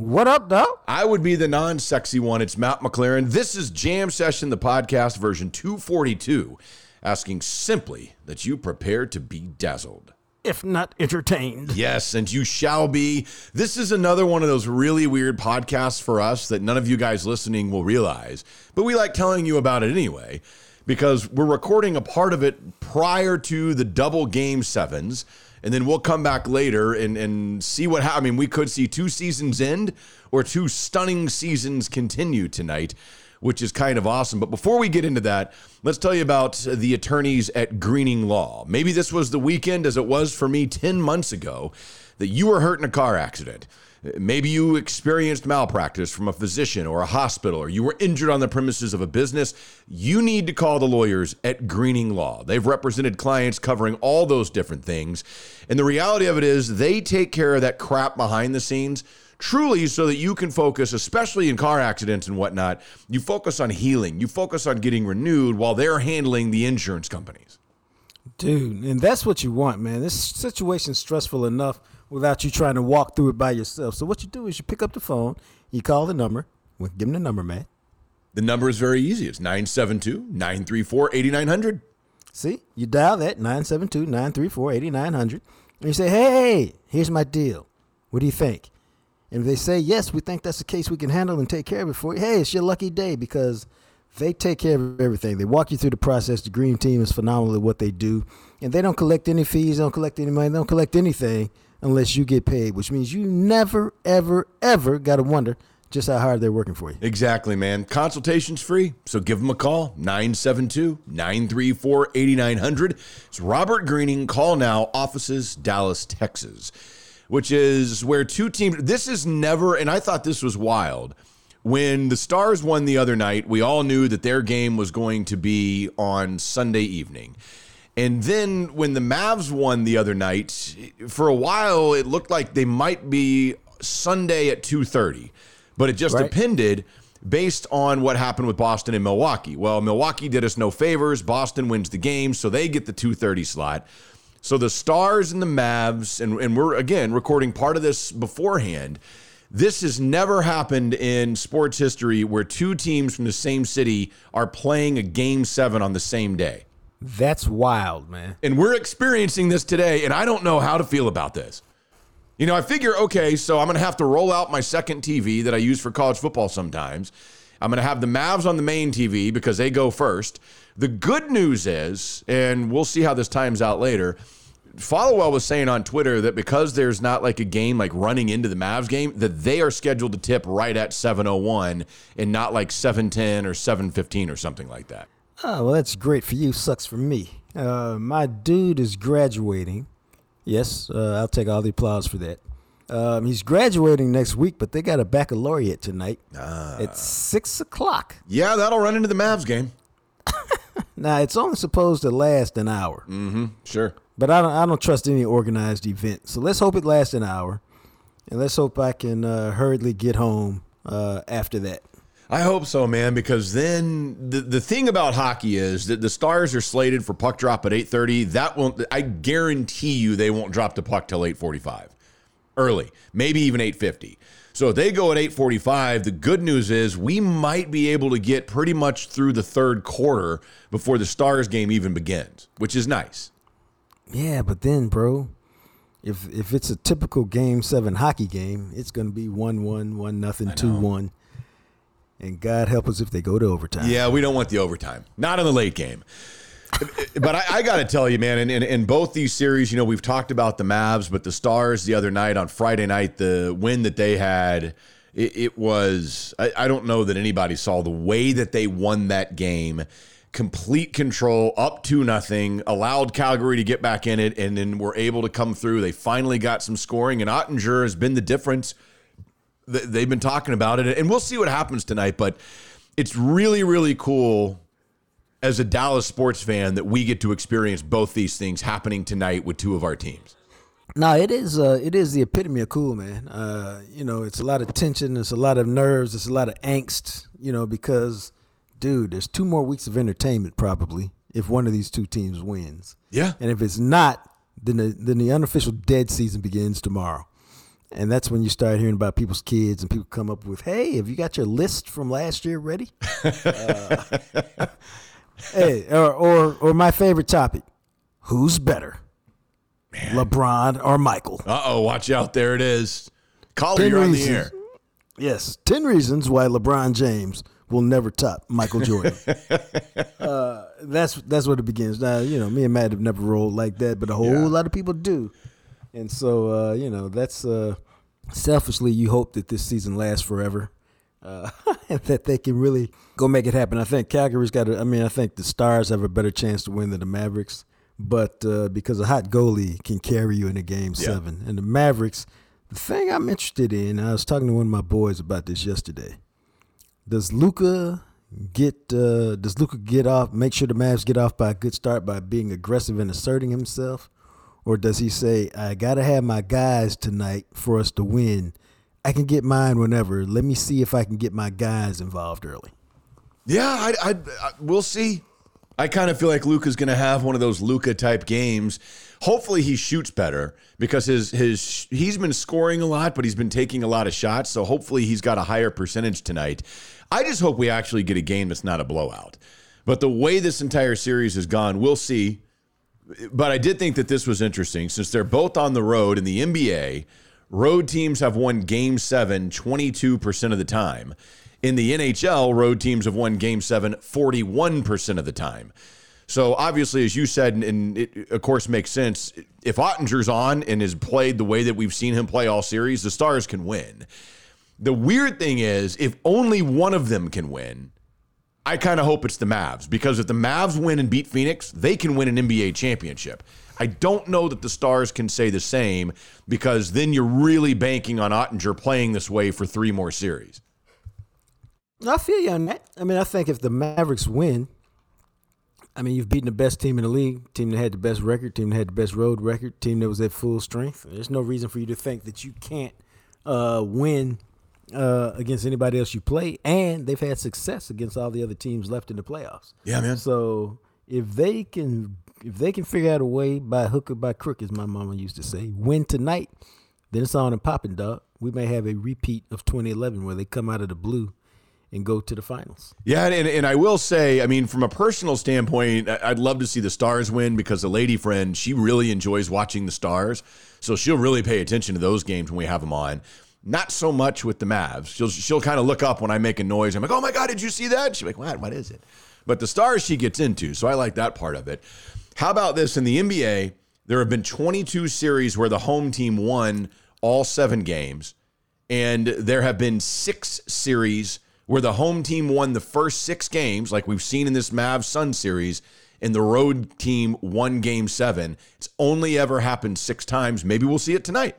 What up, though? I would be the non sexy one. It's Matt McLaren. This is Jam Session, the podcast version 242, asking simply that you prepare to be dazzled. If not entertained. Yes, and you shall be. This is another one of those really weird podcasts for us that none of you guys listening will realize, but we like telling you about it anyway because we're recording a part of it prior to the double game sevens. And then we'll come back later and, and see what happens. I mean, we could see two seasons end or two stunning seasons continue tonight, which is kind of awesome. But before we get into that, let's tell you about the attorneys at Greening Law. Maybe this was the weekend, as it was for me 10 months ago, that you were hurt in a car accident. Maybe you experienced malpractice from a physician or a hospital, or you were injured on the premises of a business. You need to call the lawyers at Greening Law. They've represented clients covering all those different things. And the reality of it is, they take care of that crap behind the scenes truly so that you can focus, especially in car accidents and whatnot, you focus on healing, you focus on getting renewed while they're handling the insurance companies. Dude, and that's what you want, man. This situation's stressful enough without you trying to walk through it by yourself. So what you do is you pick up the phone, you call the number, well, give them the number, man. The number is very easy. It's 972 934 8900. See, you dial that 972-934-8900 and you say, "Hey, here's my deal. What do you think?" And if they say, "Yes, we think that's a case we can handle and take care of it for you." Hey, it's your lucky day because they take care of everything. They walk you through the process. The Green Team is phenomenal at what they do, and they don't collect any fees. They don't collect any money. They don't collect anything unless you get paid, which means you never, ever, ever got to wonder just how hard they're working for you. Exactly, man. Consultation's free, so give them a call 972 934 8900. It's Robert Greening. Call now, offices, Dallas, Texas, which is where two teams. This is never, and I thought this was wild. When the Stars won the other night, we all knew that their game was going to be on Sunday evening. And then when the Mavs won the other night, for a while it looked like they might be Sunday at 2:30. But it just Right. depended based on what happened with Boston and Milwaukee. Well, Milwaukee did us no favors. Boston wins the game, so they get the 2:30 slot. So the Stars and the Mavs, and, and we're again recording part of this beforehand. This has never happened in sports history where two teams from the same city are playing a game seven on the same day. That's wild, man. And we're experiencing this today, and I don't know how to feel about this. You know, I figure, okay, so I'm going to have to roll out my second TV that I use for college football sometimes. I'm going to have the Mavs on the main TV because they go first. The good news is, and we'll see how this times out later. Followill was saying on Twitter that because there's not like a game like running into the Mavs game, that they are scheduled to tip right at 7:01 and not like 7:10 or 7:15 or something like that. Oh, well, that's great for you. Sucks for me. Uh, my dude is graduating. Yes, uh, I'll take all the applause for that. Um, he's graduating next week, but they got a baccalaureate tonight at six o'clock. Yeah, that'll run into the Mavs game. Now it's only supposed to last an hour, Mm-hmm. Sure. but I don't. I don't trust any organized event. So let's hope it lasts an hour, and let's hope I can uh, hurriedly get home uh, after that. I hope so, man, because then the, the thing about hockey is that the stars are slated for puck drop at 8:30. That won't I guarantee you they won't drop the puck till 8:45. Early, maybe even 8:50. So if they go at 8:45, the good news is we might be able to get pretty much through the third quarter before the Stars game even begins, which is nice. Yeah, but then, bro, if if it's a typical game seven hockey game, it's gonna be one one, one nothing, two one. And God help us if they go to overtime. Yeah, we don't want the overtime. Not in the late game. but I, I got to tell you, man, in, in, in both these series, you know, we've talked about the Mavs, but the Stars the other night on Friday night, the win that they had, it, it was, I, I don't know that anybody saw the way that they won that game. Complete control, up to nothing, allowed Calgary to get back in it, and then were able to come through. They finally got some scoring, and Oettinger has been the difference. Th- They've been talking about it, and we'll see what happens tonight, but it's really, really cool as a Dallas sports fan that we get to experience both these things happening tonight with two of our teams. No, it is. Uh, it is the epitome of cool, man. Uh, you know, it's a lot of tension. It's a lot of nerves. It's a lot of angst. You know, because, dude, there's two more weeks of entertainment probably if one of these two teams wins. Yeah. And if it's not, then the then the unofficial dead season begins tomorrow. And that's when you start hearing about people's kids and people come up with, "Hey, have you got your list from last year ready?" Uh, hey, or, or or my favorite topic: Who's better, LeBron or Michael? Uh oh, watch out. There it is. Caller, you're on the air. Yes, ten reasons why LeBron James will never top Michael Jordan. uh, that's that's what it begins. Now, you know, me and Matt have never rolled like that, but a whole Yeah. lot of people do. And so, uh, you know, that's uh, selfishly, you hope that this season lasts forever. Uh, and that they can really go make it happen. I think Calgary's got. A, I mean, I think the Stars have a better chance to win than the Mavericks, but uh, because a hot goalie can carry you in a game Yeah. seven, and the Mavericks. The thing I'm interested in, I was talking to one of my boys about this yesterday. Does Luka get uh, does Luka get off? Make sure the Mavs get off by a good start by being aggressive and asserting himself, or does he say, "I gotta have my guys tonight for us to win. I can get mine whenever. Let me see if I can get my guys involved early." Yeah, I, I, I we'll see. I kind of feel like Luka's going to have one of those Luka type games. Hopefully, he shoots better because his his he's been scoring a lot, but he's been taking a lot of shots. So hopefully, he's got a higher percentage tonight. I just hope we actually get a game that's not a blowout. But the way this entire series has gone, we'll see. But I did think that this was interesting since they're both on the road in the NBA. Road teams have won game seven 22% of the time. In the NHL, road teams have won game seven 41% of the time. So obviously, as you said, and- it of course makes sense, if Oettinger's on and has played the way that we've seen him play all series, the Stars can win. The weird thing is, if only one of them can win, I kind of hope it's the Mavs because if the Mavs win and beat Phoenix, they can win an NBA championship. I don't know that the Stars can say the same because then you're really banking on Oettinger playing this way for three more series. I feel you on that. I mean, I think if the Mavericks win, I mean, you've beaten the best team in the league, team that had the best record, team that had the best road record, team that was at full strength. There's no reason for you to think that you can't uh, win uh, against anybody else you play, and they've had success against all the other teams left in the playoffs. Yeah, man. So if they can, if they can figure out a way by hook or by crook, as my mama used to say, win tonight, then it's on and popping, dog. We may have a repeat of 2011 where they come out of the blue and go to the finals. Yeah, and, and I will say, I mean, from a personal standpoint, I'd love to see the Stars win because a lady friend, she really enjoys watching the Stars. So she'll really pay attention to those games when we have them on. Not so much with the Mavs. She'll she'll kind of look up when I make a noise. I'm like, oh my God, did you see that? She's like, what? What is it? But the Stars she gets into. So I like that part of it. How about this? In the NBA, there have been 22 series where the home team won all seven games. And there have been six series where the home team won the first six games, like we've seen in this Mavs Sun series, and the road team won game seven. It's only ever happened six times. Maybe we'll see it tonight.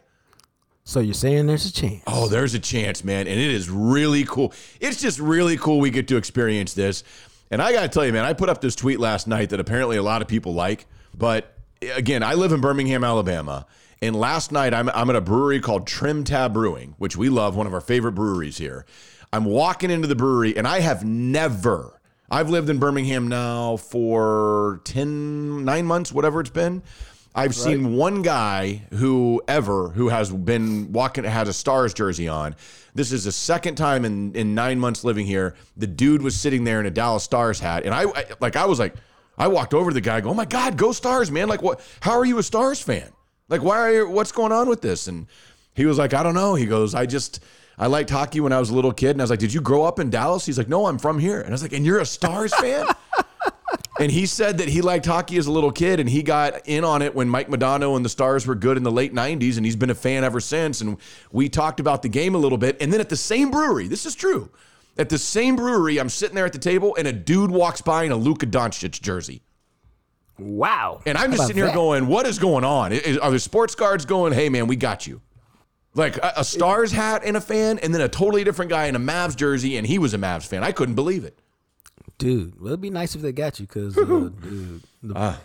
So you're saying there's a chance? Oh, there's a chance, man. And it is really cool. It's just really cool we get to experience this. And I got to tell you, man, I put up this tweet last night that apparently a lot of people like. But again, I live in Birmingham, Alabama. And last night, I'm, I'm at a brewery called Trim Tab Brewing, which we love, one of our favorite breweries here. I'm walking into the brewery, and I have never, I've lived in Birmingham now for 10, nine months, whatever it's been. I've seen one guy who ever who has been walking has a Stars jersey on. This is the second time in in nine months living here. The dude was sitting there in a Dallas Stars hat, and I, I like I was like I walked over to the guy, I go, "Oh my God, go Stars, man! Like what? How are you a Stars fan? Like why are you? What's going on with this?" And he was like, "I don't know." He goes, "I just." I liked hockey when I was a little kid, and I was like, "Did you grow up in Dallas?" He's like, "No, I'm from here." And I was like, "And you're a Stars fan?" And he said that he liked hockey as a little kid and he got in on it when Mike Modano and the Stars were good in the late 90s and he's been a fan ever since. And we talked about the game a little bit. And then at the same brewery, this is true. At the same brewery, I'm sitting there at the table and a dude walks by in a Luka Doncic jersey. Wow. And I'm just sitting here that? going, what is going on? Are the sports guards going, hey, man, we got you? Like a, a Stars hat and a fan, and then a totally different guy in a Mavs jersey, and he was a Mavs fan. I couldn't believe it. Dude, well, it'd be nice if they got you because, uh, dude, the Ah.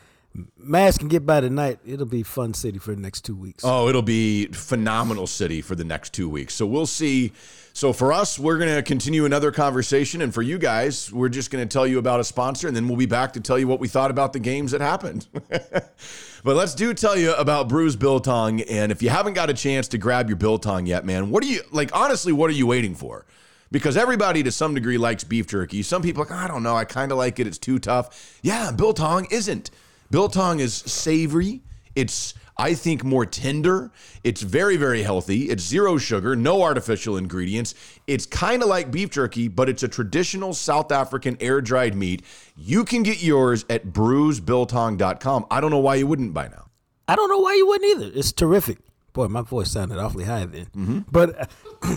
Mavs can get by tonight. It'll be fun city for the next two weeks. Oh, it'll be phenomenal city for the next two weeks. So we'll see. So for us, we're going to continue another conversation, and for you guys, we're just going to tell you about a sponsor, and then we'll be back to tell you what we thought about the games that happened. but let's do tell you about Brews Biltong, and if you haven't got a chance to grab your Biltong yet, man, what are you like? Honestly, what are you waiting for? Because everybody to some degree likes beef jerky. Some people like, I don't know, I kind of like it. It's too tough. Yeah, Biltong isn't. Biltong is savory. It's, I think, more tender. It's very, very healthy. It's zero sugar, no artificial ingredients. It's kind of like beef jerky, but it's a traditional South African air dried meat. You can get yours at brewsbiltong.com. I don't know why you wouldn't by now. I don't know why you wouldn't either. It's terrific. Boy, my voice sounded awfully high then. Mm-hmm. But uh,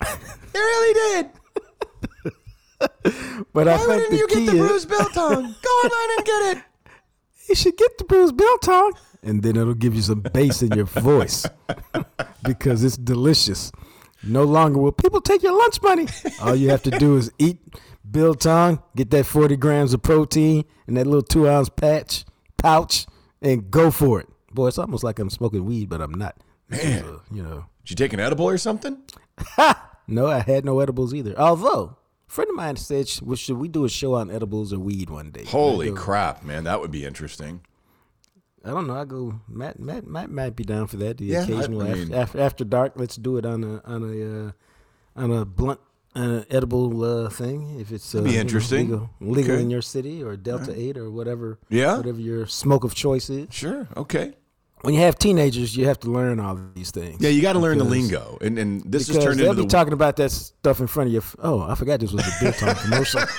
It really did. but I think wouldn't you get the is Biltong? Go online and get it. You should get the Bruce Biltong, and then it'll give you some bass in your voice because it's delicious. No longer will people take your lunch money. All you have to do is eat Biltong, get that forty grams of protein and that little two ounce patch pouch, and go for it. Boy, it's almost like I'm smoking weed, but I'm not. This is, uh, you know. Did you take an edible or something? No, I had no edibles either. Although, a friend of mine said, well, should we do a show on edibles or weed one day? Holy go, crap, man. That would be interesting. I don't know. I go, Matt, Matt, Matt might be down for that. The Yeah, occasional I mean- after, after dark. Let's do it on a on a uh, on a blunt uh, edible uh, thing. If it's uh, be you know, interesting. legal, legal Okay. in your city or Delta Eight or whatever. Yeah. whatever your smoke of choice is. Sure. Okay. When you have teenagers, you have to learn all these things. Yeah, you got to learn the lingo. And, and this Because turned they'll into be the. talking about that stuff in front of you. Oh, I forgot this was a Biltong commercial.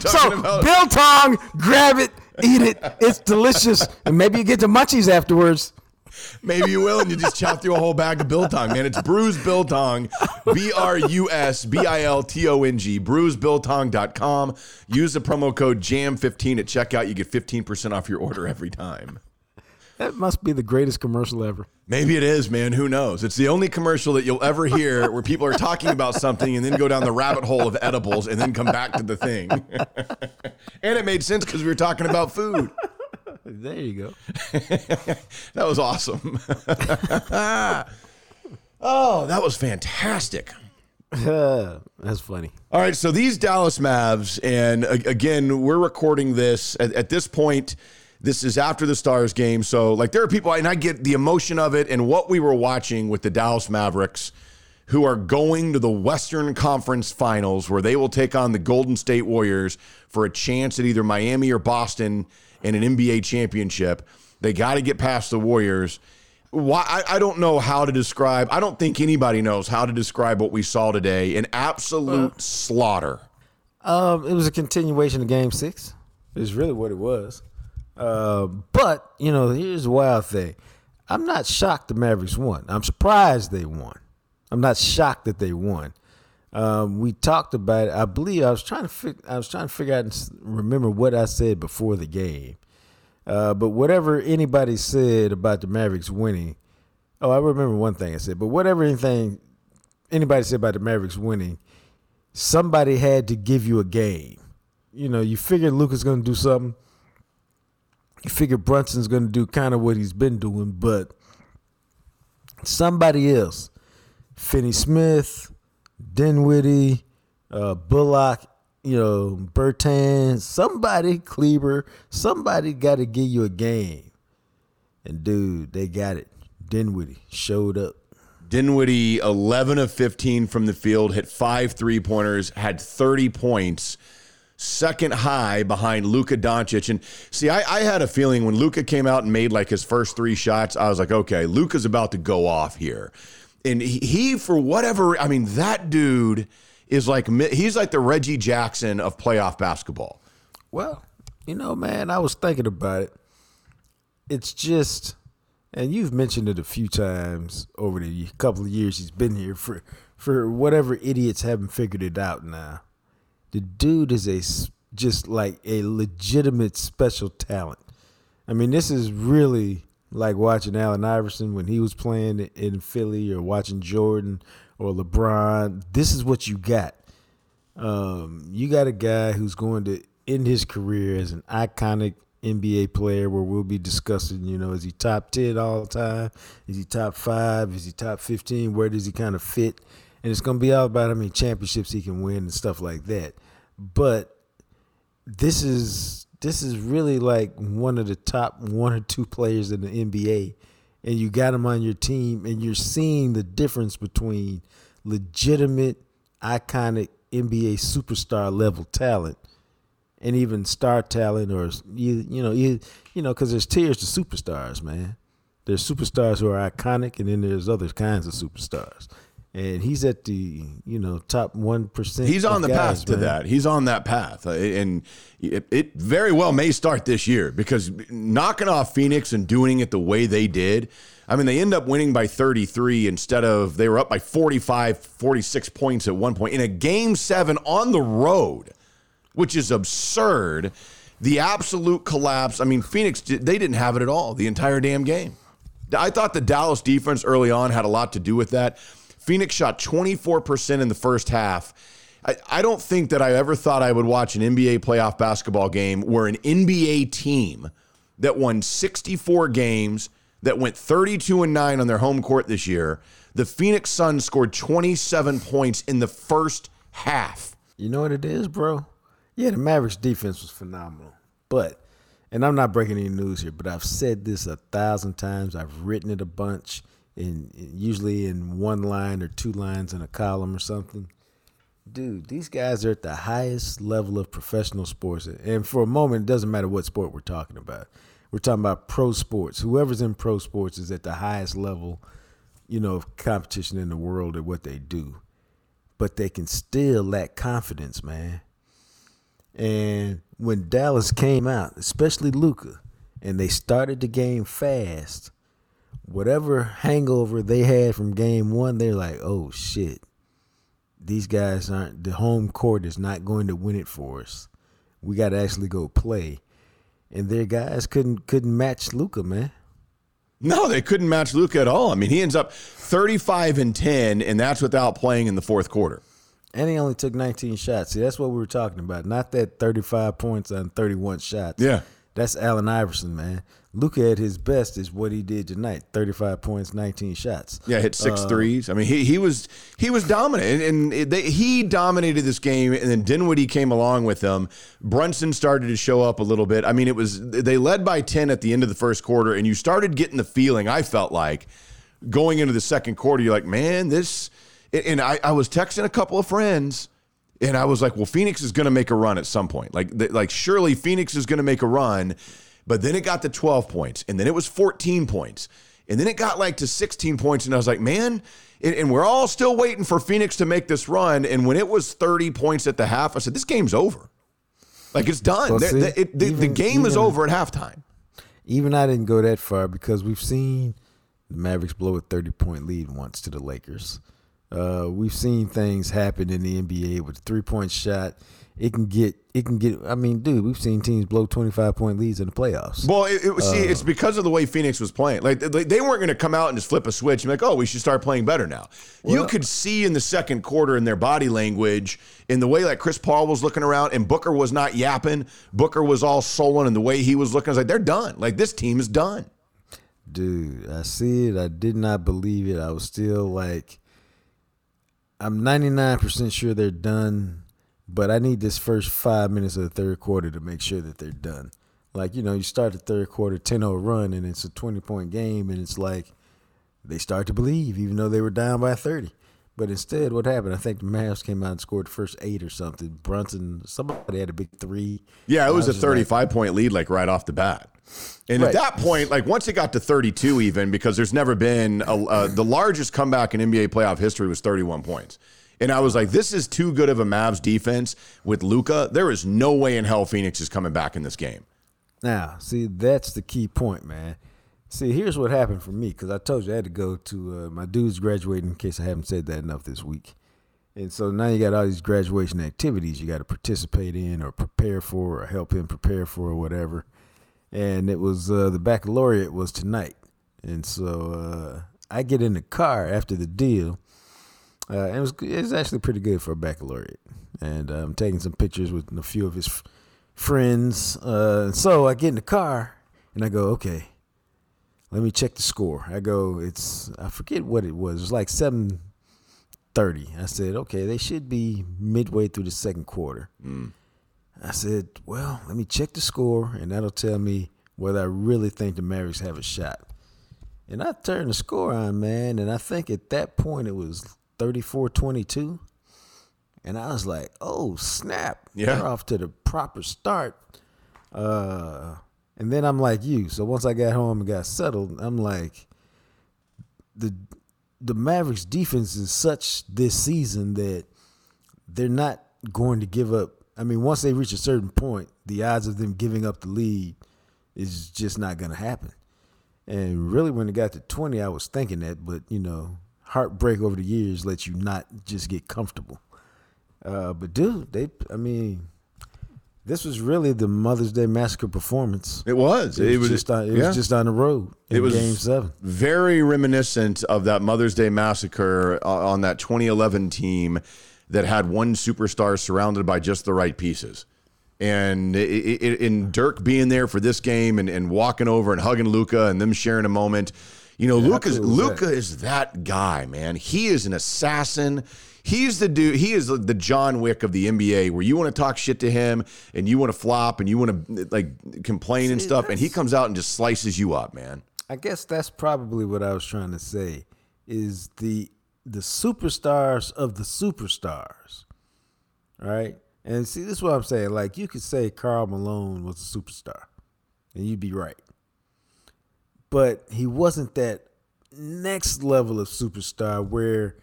So, about- Biltong, grab it, eat it. It's delicious. And maybe you get the munchies afterwards. Maybe you will, and you just chop through a whole bag of Biltong, man. It's Brews Biltong, B R U S B I L T O N G, brewsbiltong.com. Use the promo code JAM15 at checkout. You get 15% off your order every time. That must be the greatest commercial ever. Maybe it is, man. Who knows? It's the only commercial that you'll ever hear where people are talking about something and then go down the rabbit hole of edibles and then come back to the thing. and it made sense because we were talking about food. There you go. That was awesome. oh, that was fantastic. That's funny. All right, so these Dallas Mavs, and again, we're recording this at, at this point. This is after the Stars game, so like there are people, and I get the emotion of it and what we were watching with the Dallas Mavericks, who are going to the Western Conference Finals, where they will take on the Golden State Warriors for a chance at either Miami or Boston in an NBA championship. They got to get past the Warriors. Why I, I don't know how to describe. I don't think anybody knows how to describe what we saw today. An absolute slaughter. Um, it was a continuation of Game Six. Is really what it was. Uh, but you know, here's the wild thing. I'm not shocked the Mavericks won. I'm surprised they won. I'm not shocked that they won. Um, we talked about it. I believe I was trying to fig- I was trying to figure out and remember what I said before the game. Uh, but whatever anybody said about the Mavericks winning, oh, I remember one thing I said. But whatever anything anybody said about the Mavericks winning, somebody had to give you a game. You know, you figured Luka's going to do something. You figure Brunson's going to do kind of what he's been doing, but somebody else, Finney Smith, Dinwiddie, uh, Bullock, you know, Bertan, somebody, Kleber, somebody got to give you a game. And dude, they got it. Dinwiddie showed up. Dinwiddie, 11 of 15 from the field, hit five three pointers, had 30 points, second high behind Luka Doncic. And see, I, I had a feeling when Luka came out and made like his first three shots, I was like, okay, Luka's about to go off here. And he, for whatever, I mean, that dude is like, he's like the Reggie Jackson of playoff basketball. Well, you know, man, I was thinking about it. It's just and you've mentioned it a few times over the couple of years he's been here for for whatever idiots haven't figured it out now. The dude is a just like a legitimate special talent. I mean, this is really like watching Allen Iverson when he was playing in Philly, or watching Jordan or LeBron. This is what you got. Um, you got a guy who's going to end his career as an iconic NBA player where we'll be discussing, you know, is he top 10 all the time? Is he top five? Is he top 15? Where does he kind of fit? And it's going to be all about how many championships he can win and stuff like that. But this is this is really like one of the top one or two players in the NBA and you got him on your team and you're seeing the difference between legitimate iconic NBA superstar level talent and even star talent or you you know you you know because there's tiers to superstars, man. There's superstars who are iconic, and then there's other kinds of superstars. And he's at the you know top one percent. He's on the guys, path to man. that. He's on that path, Uh, and it, it very well may start this year because knocking off Phoenix and doing it the way they did. I mean, they end up winning by 33 instead of they were up by 45, 46 points at one point in a game seven on the road which is absurd. The absolute collapse. I mean, Phoenix, they didn't have it at all the entire damn game. I thought the Dallas defense early on had a lot to do with that. Phoenix shot 24% in the first half. I, I don't think that I ever thought I would watch an NBA playoff basketball game where an NBA team that won 64 games, that went 32 and 9 on their home court this year, the Phoenix Suns scored 27 points in the first half. You know what it is, bro? Yeah, the Mavericks defense was phenomenal. But, and I'm not breaking any news here, but I've said this a thousand times. I've written it a bunch, in usually in one line or two lines in a column or something. Dude, these guys are at the highest level of professional sports. And for a moment, it doesn't matter what sport we're talking about. We're talking about pro sports. Whoever's in pro sports is at the highest level, you know, of competition in the world at what they do. But they can still lack confidence, man. And when Dallas came out, especially Luka, and they started the game fast, whatever hangover they had from game one, they're like, oh shit, these guys aren't, the home court is not going to win it for us. We got to actually go play. And their guys couldn't couldn't match Luka, man. No, they couldn't match Luka at all. I mean, he ends up 35 and 10, and that's without playing in the fourth quarter. And he only took 19 shots. See, that's what we were talking about. Not that 35 points on 31 shots. Yeah. That's Allen Iverson, man. Luka at his best is what he did tonight. 35 points, 19 shots. Yeah, hit six Uh, threes. I mean, he he was he was dominant, and, and they, he dominated this game. And then Dinwiddie came along with them. Brunson started to show up a little bit. I mean, it was they led by ten at the end of the first quarter, and you started getting the feeling. I felt like going into the second quarter, you're like, man, this. And I, I was texting a couple of friends. And I was like, well, Phoenix is going to make a run at some point. Like, like surely Phoenix is going to make a run. But then it got to 12 points, and then it was 14 points, and then it got like to 16 points, and I was like, man, and, and we're all still waiting for Phoenix to make this run. And when it was 30 points at the half, I said, this game's over. Like it's done. Well, The- see, the, it- the- the even- game is over at halftime. Even I didn't go that far because we've seen the Mavericks blow a 30 point lead once to the Lakers. Uh, we've seen things happen in the NBA with three point shot. It can get, it can get. I mean, dude, we've seen teams blow twenty five point leads in the playoffs. Well, it, it, see, it's uh, because of the way Phoenix was playing. Like they, they weren't going to come out and just flip a switch and be like, "Oh, we should start playing better now." you could see in the second quarter in their body language, in the way like Chris Paul was looking around and Booker was not yapping. Booker was all sullen, and the way he was looking, I was like, "They're done. Like this team is done." Dude, I see it. I did not believe it. I was still like, I'm 99% sure they're done, but I need this first five minutes of the third quarter to make sure that they're done. Like, you know, you start the third quarter 10 0 run and it's a 20 point game, and it's like they start to believe, even though they were down by 30. But instead, what happened? I think the Mavs came out and scored the first eight or something. Brunson, somebody had a big three. Yeah, it I was a just like, 35 point lead, like right off the bat. And Right. at that point, like once it got to 32, even because there's never been a, uh, the largest comeback in NBA playoff history was 31 points. And I was like, this is too good of a Mavs defense with Luka. There is no way in hell Phoenix is coming back in this game. Now, see, that's the key point, man. See, here's what happened for me because I told you I had to go to uh, my dude's graduating. In case I haven't said that enough this week, and so now you got all these graduation activities you got to participate in or prepare for or help him prepare for or whatever. And it was uh, the baccalaureate was tonight, and so uh, I get in the car after the deal. Uh, it was it was actually pretty good for a baccalaureate, and I'm taking some pictures with a few of his f- friends. Uh, and so I get in the car and I go, okay, let me check the score. I go, it's I forget what it was. It was like seven thirty. I said, okay, they should be midway through the second quarter. I said, well, let me check the score, and that'll tell me whether I really think the Mavericks have a shot. And I turned the score on, man, and I think at that point it was 34-22. And I was like, oh, snap. Yeah. They're off to the proper start. Uh, and then I'm like you. So once I got home and got settled, I'm like, the the Mavericks defense is such this season that they're not going to give up. I mean, once they reach a certain point, the odds of them giving up the lead is just not going to happen. And really, when it got to 20, I was thinking that, but you know, heartbreak over the years lets you not just get comfortable. Uh, but dude, they, I mean, this was really the Mother's Day Massacre performance. It was. It was, just on, it yeah. was just on the road. In It was Game Seven. very reminiscent of that Mother's Day massacre uh, on that 2011 team that had one superstar surrounded by just the right pieces. And in Dirk being there for this game and, and walking over and hugging Luka and them sharing a moment, you know, Luka's cool was that? Luka is that guy, man. He is an assassin. He's the dude. He is the John Wick of the NBA, where you want to talk shit to him and you want to flop and you want to like complain and stuff, and he comes out and just slices you up, man. I guess that's probably what I was trying to say is the the superstars of the superstars. Right? And see this is what I'm saying. Like you could say Karl Malone was a superstar. And you'd be right. But he wasn't that next level of superstar where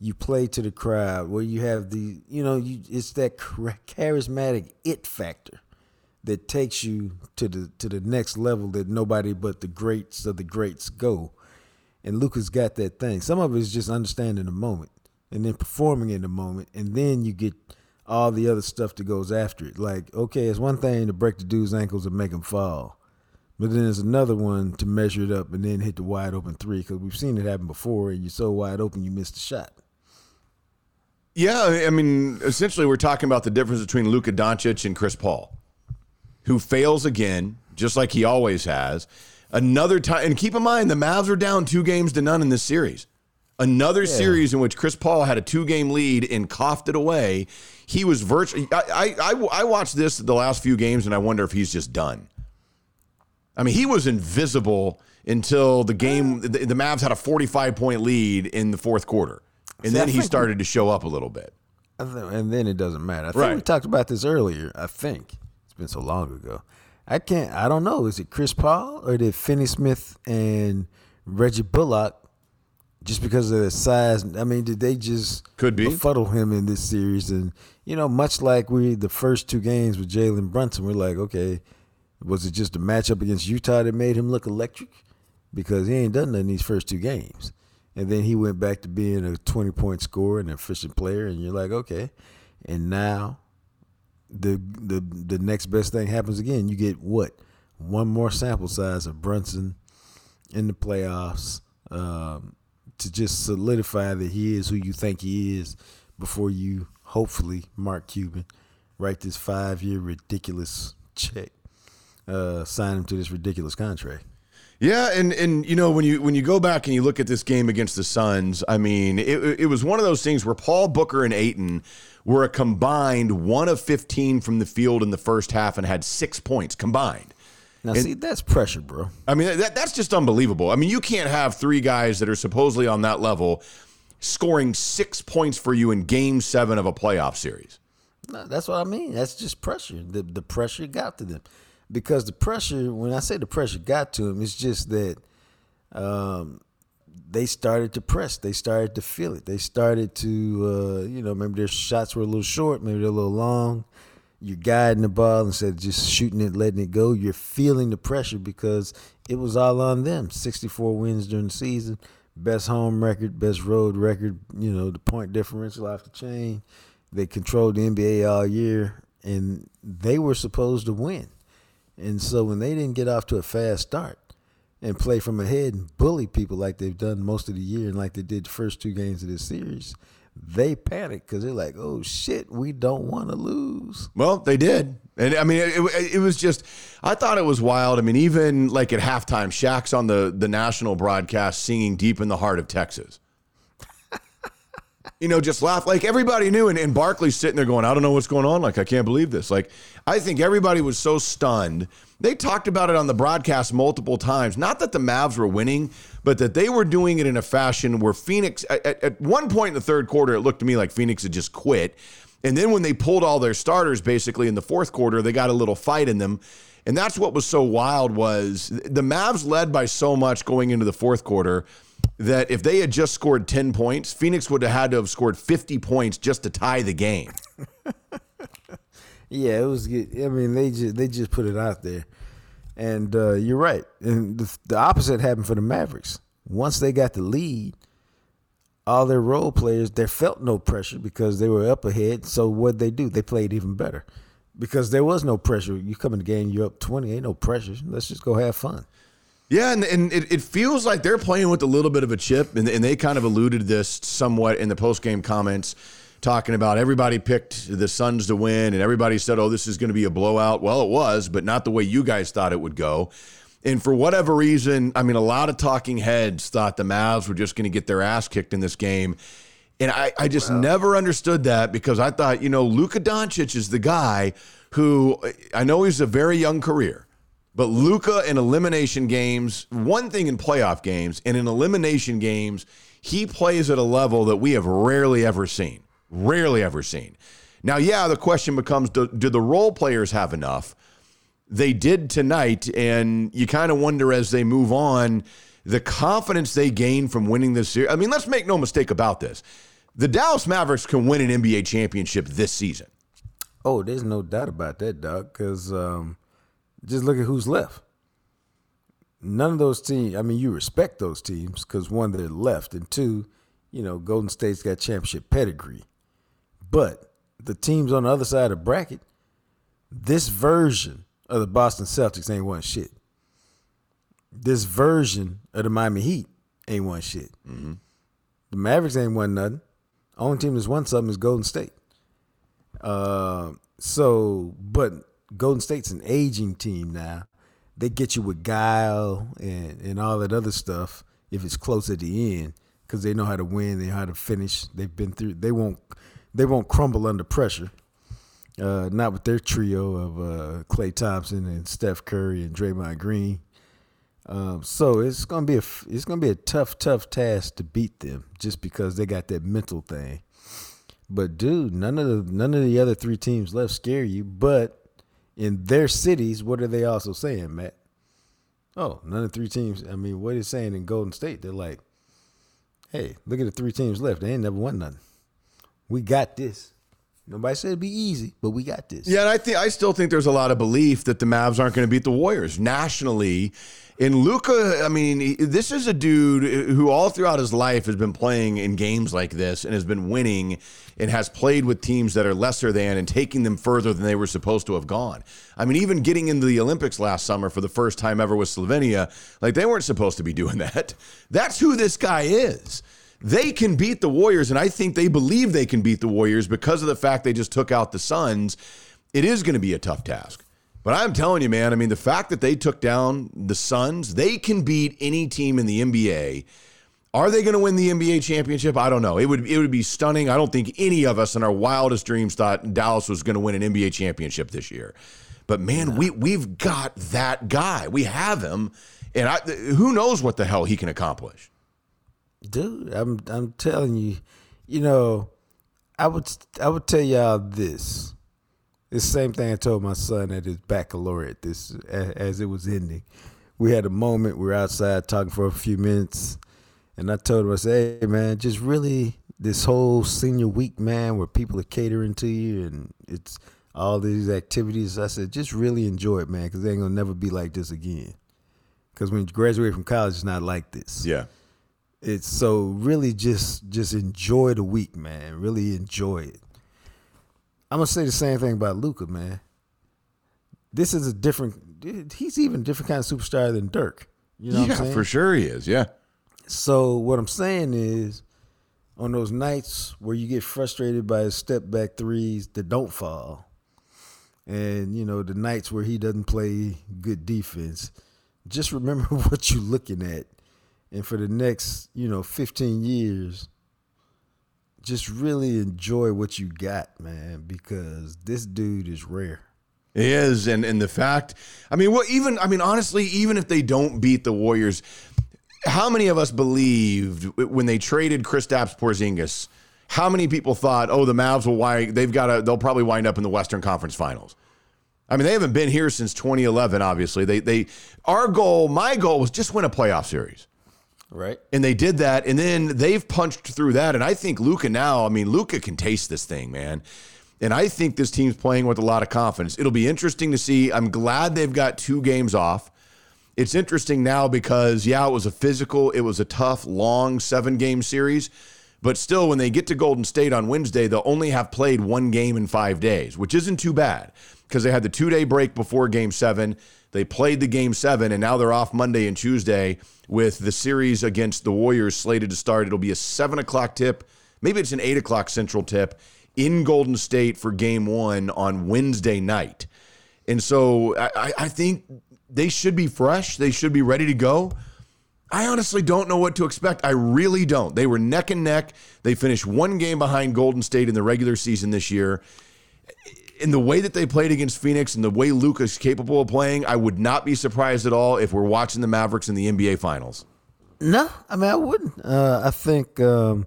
you play to the crowd, where you have the you know, you it's that charismatic it factor that takes you to the to the next level that nobody but the greats of the greats go. And Luka's got that thing. Some of it is just understanding the moment and then performing in the moment, and then you get all the other stuff that goes after it. Like, okay, it's one thing to break the dude's ankles and make him fall, but then there's another one to measure it up and then hit the wide open three because we've seen it happen before, and you're so wide open you miss the shot. Yeah, I mean, essentially, we're talking about the difference between Luka Doncic and Chris Paul, who fails again, just like he always has. Another time, and keep in mind, the Mavs are down two games to none in this series. Another series in which Chris Paul had a two-game lead and coughed it away. He was virtually. I, I, I, I watched this the last few games, and I wonder if he's just done. I mean, he was invisible until the game. The, the Mavs had a 45 point lead in the fourth quarter, and See, I then he think we- started to show up a little bit. I th- and then it doesn't matter. I think we talked about this earlier. I think it's been so long ago. I can't. I don't know. Is it Chris Paul or did Finney Smith and Reggie Bullock? Just because of the size, I mean, did they just Could be. befuddle him in this series? And you know, much like we the first two games with Jalen Brunson, we're like, okay, was it just a matchup against Utah that made him look electric? Because he ain't done nothing these first two games. and then he went back to being a 20 point scorer and an efficient player, and you're like, okay. And now the the the next best thing happens again. You get what? One more sample size of Brunson in the playoffs um, to just solidify that he is who you think he is before you hopefully Mark Cuban write this five year ridiculous check, uh, sign him to this ridiculous contract. Yeah, and and you know when you when you go back and you look at this game against the Suns, I mean, it, it was one of those things where Paul Booker and Ayton were a combined one of fifteen from the field in the first half and had six points combined. Now, see, that's pressure, bro. I mean, that, that's just unbelievable. I mean, you can't have three guys that are supposedly on that level scoring six points for you in Game Seven of a playoff series. No, that's what I mean. That's just pressure. The the pressure got to them because the pressure. When I say the pressure got to them, it's just that um, they started to press. They started to feel it. They started to, uh, you know, maybe their shots were a little short, maybe they're a little long. You're guiding the ball instead of just shooting it, letting it go. You're feeling the pressure because it was all on them. 64 wins during the season, best home record, best road record. You know, the point differential off the chain. They controlled the NBA all year, and they were supposed to win. And so when they didn't get off to a fast start and play from ahead and bully people like they've done most of the year and like they did the first two games of this series, they panicked because they're like, "Oh shit, we don't want to lose." Well, they did. And I mean, it, it, was just, I thought it was wild. I mean, even like at halftime, Shaq's on the, the national broadcast singing Deep in the Heart of Texas. You know, just laugh. Like everybody knew. And, and Barkley's sitting there going, I don't know what's going on. Like, I can't believe this. Like, I think everybody was so stunned. They talked about it on the broadcast multiple times. Not that the Mavs were winning, but that they were doing it in a fashion where Phoenix, at, at one point in the third quarter, it looked to me like Phoenix had just quit. And then when they pulled all their starters basically in the fourth quarter, they got a little fight in them. And that's what was so wild was the Mavs led by so much going into the fourth quarter that if they had just scored 10 points, Phoenix would have had to have scored 50 points just to tie the game. yeah, it was good. I mean, they just they just put it out there. And uh, you're right. And the, the opposite happened for the Mavericks. Once they got the lead, all their role players, they felt no pressure because they were up ahead. So what they do? They played even better because there was no pressure. You come in the game, you're up 20, ain't no pressure. Let's just go have fun. Yeah, and, and it, it feels like they're playing with a little bit of a chip, and, and they kind of alluded this somewhat in the post game comments, talking about everybody picked the Suns to win, and everybody said, oh, this is going to be a blowout. Well, it was, but not the way you guys thought it would go. And for whatever reason, I mean, a lot of talking heads thought the Mavs were just going to get their ass kicked in this game. And I, I just wow. never understood that because I thought, you know, Luka Doncic is the guy who I know he's a very young career, but Luka in elimination games, one thing in playoff games, and in elimination games, he plays at a level that we have rarely ever seen. Rarely ever seen. Now, yeah, the question becomes do, do the role players have enough? they did tonight, and you kind of wonder as they move on the confidence they gain from winning this series. I mean, let's make no mistake about this. The Dallas Mavericks can win an NBA championship this season. Oh, there's no doubt about that, Doug, because um, just look at who's left. None of those teams, I mean, you respect those teams because one, they're left, and two, you know, Golden State's got championship pedigree. But the teams on the other side of the bracket, this version of the Boston Celtics ain't won shit. This version of the Miami Heat ain't won shit. Mm-hmm. The Mavericks ain't won nothing. Only team that's won something is Golden State. Uh, so, but Golden State's an aging team now. They get you with guile and, and all that other stuff if it's close at the end because they know how to win, they know how to finish. They've been through. They won't. They won't crumble under pressure. Uh, not with their trio of uh, Klay Thompson and Steph Curry and Draymond Green. Um, so it's gonna be a it's gonna be a tough, tough task to beat them just because they got that mental thing. But dude, none of the none of the other three teams left scare you. But in their cities, what are they also saying, Matt? Oh, none of the three teams. I mean, what is saying in Golden State? They're like, hey, look at the three teams left. They ain't never won nothing. We got this. Nobody said it'd be easy, but we got this. Yeah, and I think I still think there's a lot of belief that the Mavs aren't going to beat the Warriors nationally. And Luka, I mean, this is a dude who all throughout his life has been playing in games like this and has been winning and has played with teams that are lesser than and taking them further than they were supposed to have gone. I mean, even getting into the Olympics last summer for the first time ever with Slovenia, like they weren't supposed to be doing that. That's who this guy is. They can beat the Warriors, and I think they believe they can beat the Warriors because of the fact they just took out the Suns. It is going to be a tough task. But I'm telling you, man, I mean, the fact that they took down the Suns, they can beat any team in the NBA. Are they going to win the NBA championship? I don't know. It would it would be stunning. I don't think any of us in our wildest dreams thought Dallas was going to win an NBA championship this year. But man, we we've got that guy. We have him, and I, who knows what the hell he can accomplish. dude. I'm I'm telling you, you know, I would I would tell y'all this. It's the same thing I told my son at his baccalaureate. This as, as it was ending, we had a moment. We were outside talking for a few minutes, and I told him, I said, "Hey, man, just really this whole senior week, man, where people are catering to you, and it's all these activities." I said, "Just really enjoy it, man, because it ain't gonna never be like this again." Because when you graduate from college, it's not like this Yeah. it's so really just just enjoy the week, man. Really enjoy it. I'm gonna say the same thing about Luka, man. This is a different. He's even a different kind of superstar than Dirk. You know what I'm yeah, for sure he is. Yeah. So what I'm saying is, on those nights where you get frustrated by his step back threes that don't fall, and you know the nights where he doesn't play good defense, just remember what you're looking at, and for the next you know 15 years, just really enjoy what you got, man, because this dude is rare. It is, and and the fact, I mean, what even, I mean, honestly, even if they don't beat the Warriors, how many of us believed when they traded Kristaps Porzingis? How many people thought, oh, the Mavs will wind, they've got to, they'll probably wind up in the Western Conference Finals. I mean, they haven't been here since 2011. Obviously, they they our goal, my goal was just win a playoff series. Right. And they did that, and then they've punched through that. And I think Luka now, I mean, Luka can taste this thing, man. And I think this team's playing with a lot of confidence. It'll be interesting to see. I'm glad they've got two games off. It's interesting now because, yeah, it was a physical, it was a tough, long seven game series. But still, when they get to Golden State on Wednesday, they'll only have played one game in five days, which isn't too bad because they had the two day break before game seven. They played the game seven, and now they're off Monday and Tuesday with the series against the Warriors slated to start. It'll be a seven o'clock tip. Maybe it's an eight o'clock central tip in Golden State for game one on Wednesday night. And so I, I- think they should be fresh. They should be ready to go. I honestly don't know what to expect. I really don't. They were neck and neck. They finished one game behind Golden State in the regular season this year. In the way that they played against Phoenix and the way Luka's capable of playing, I would not be surprised at all if we're watching the Mavericks in the NBA Finals. No, I mean I wouldn't. Uh, I think um,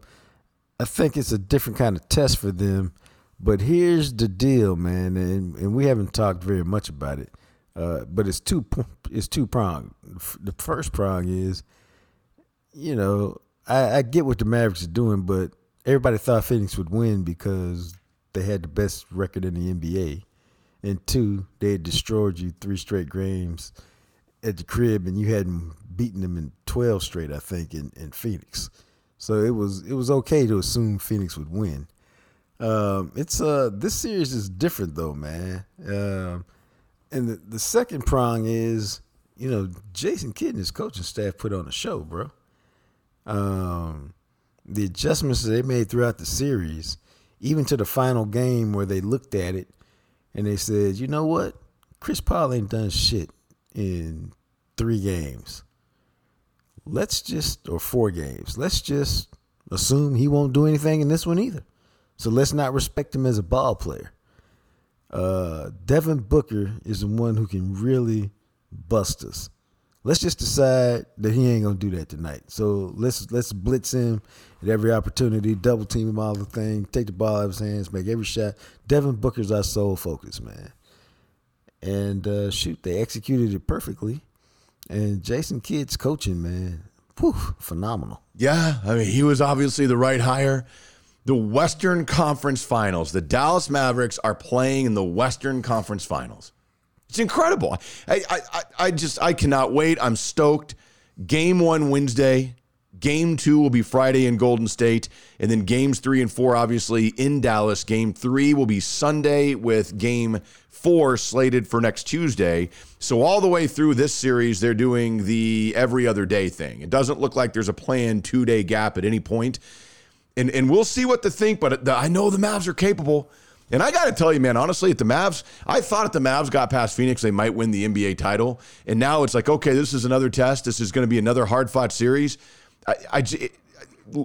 I think it's a different kind of test for them. But here's the deal, man, and, and we haven't talked very much about it. Uh, but it's two it's two prong. The first prong is, you know, I, I get what the Mavericks are doing, but everybody thought Phoenix would win because they had the best record in the NBA, and two, they had destroyed you three straight games at the crib, and you hadn't beaten them in twelve straight, I think, in, in Phoenix. So it was it was okay to assume Phoenix would win. Um, it's uh this series is different though, man. Um, and the, the second prong is, you know, Jason Kidd and his coaching staff put on a show, bro. Um, the adjustments they made throughout the series, even to the final game where they looked at it and they said, you know what, Chris Paul ain't done shit in three games. Let's just or four games. Let's just assume he won't do anything in this one either. So let's not respect him as a ball player. Uh, Devin Booker is the one who can really bust us. Let's just decide that he ain't gonna do that tonight. So let's let's blitz him at every opportunity, double team him all the thing, take the ball out of his hands, make every shot. Devin Booker's our sole focus, man. And uh, shoot, they executed it perfectly. And Jason Kidd's coaching, man, whew, phenomenal. Yeah, I mean, he was obviously the right hire. the Western Conference Finals. The Dallas Mavericks are playing in the Western Conference Finals. It's incredible. I, I, I, I just I cannot wait. I'm stoked. Game one Wednesday. Game two will be Friday in Golden State. And then games three and four, obviously, in Dallas. Game three will be Sunday with game four slated for next Tuesday. So, all the way through this series, they're doing the every other day thing. It doesn't look like there's a planned two day gap at any point. And, and we'll see what to think, but the, I know the Mavs are capable. And I got to tell you, man, honestly, at the Mavs, I thought if the Mavs got past Phoenix, they might win the NBA title. And now it's like, okay, this is another test. This is going to be another hard fought series. I, I it,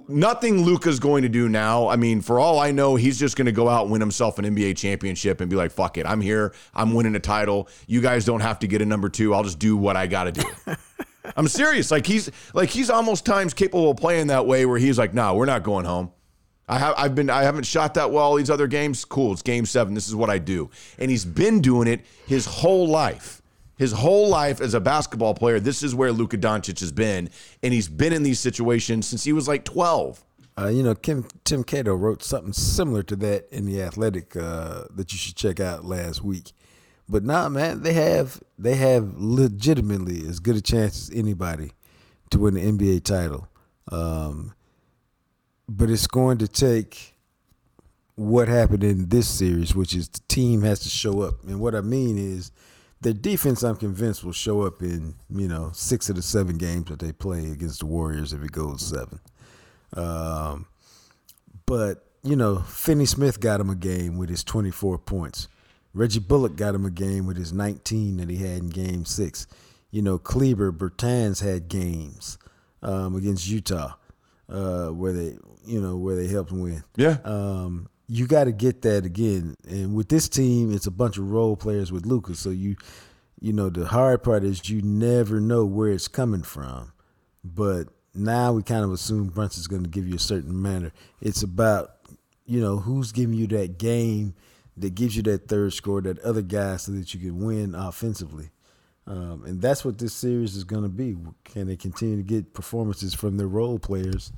nothing Luka's going to do now. I mean, for all I know, he's just going to go out and win himself an NBA championship and be like, fuck it, I'm here. I'm winning a title. You guys don't have to get a number two. I'll just do what I got to do. I'm serious. Like he's like he's almost times capable of playing that way where he's like, no, we're not going home. I have I've been I haven't shot that well these other games. Cool, it's game seven. This is what I do. And he's been doing it his whole life. His whole life as a basketball player, this is where Luka Doncic has been. And he's been in these situations since he was like 12. Uh, you know, Kim, Tim Cato wrote something similar to that in the Athletic uh, that you should check out last week. But nah, man, they have they have legitimately as good a chance as anybody to win the NBA title. Um, but it's going to take what happened in this series, which is the team has to show up. And what I mean is their defense, I'm convinced, will show up in, you know, six of the seven games that they play against the Warriors if it goes seven. Um, but, you know, Finney Smith got him a game with his 24 points. Reggie Bullock got him a game with his 19 that he had in game six. You know, Kleber, Bertans had games um, against Utah uh, where they, you know, where they helped him win. Yeah. Um, you got to get that again. And with this team, it's a bunch of role players with Lucas. So you, you know, the hard part is you never know where it's coming from. But now we kind of assume Brunson's going to give you a certain manner. It's about, you know, who's giving you that game that gives you that third score, that other guy, so that you can win offensively. Um, and that's what this series is going to be. Can they continue to get performances from their role players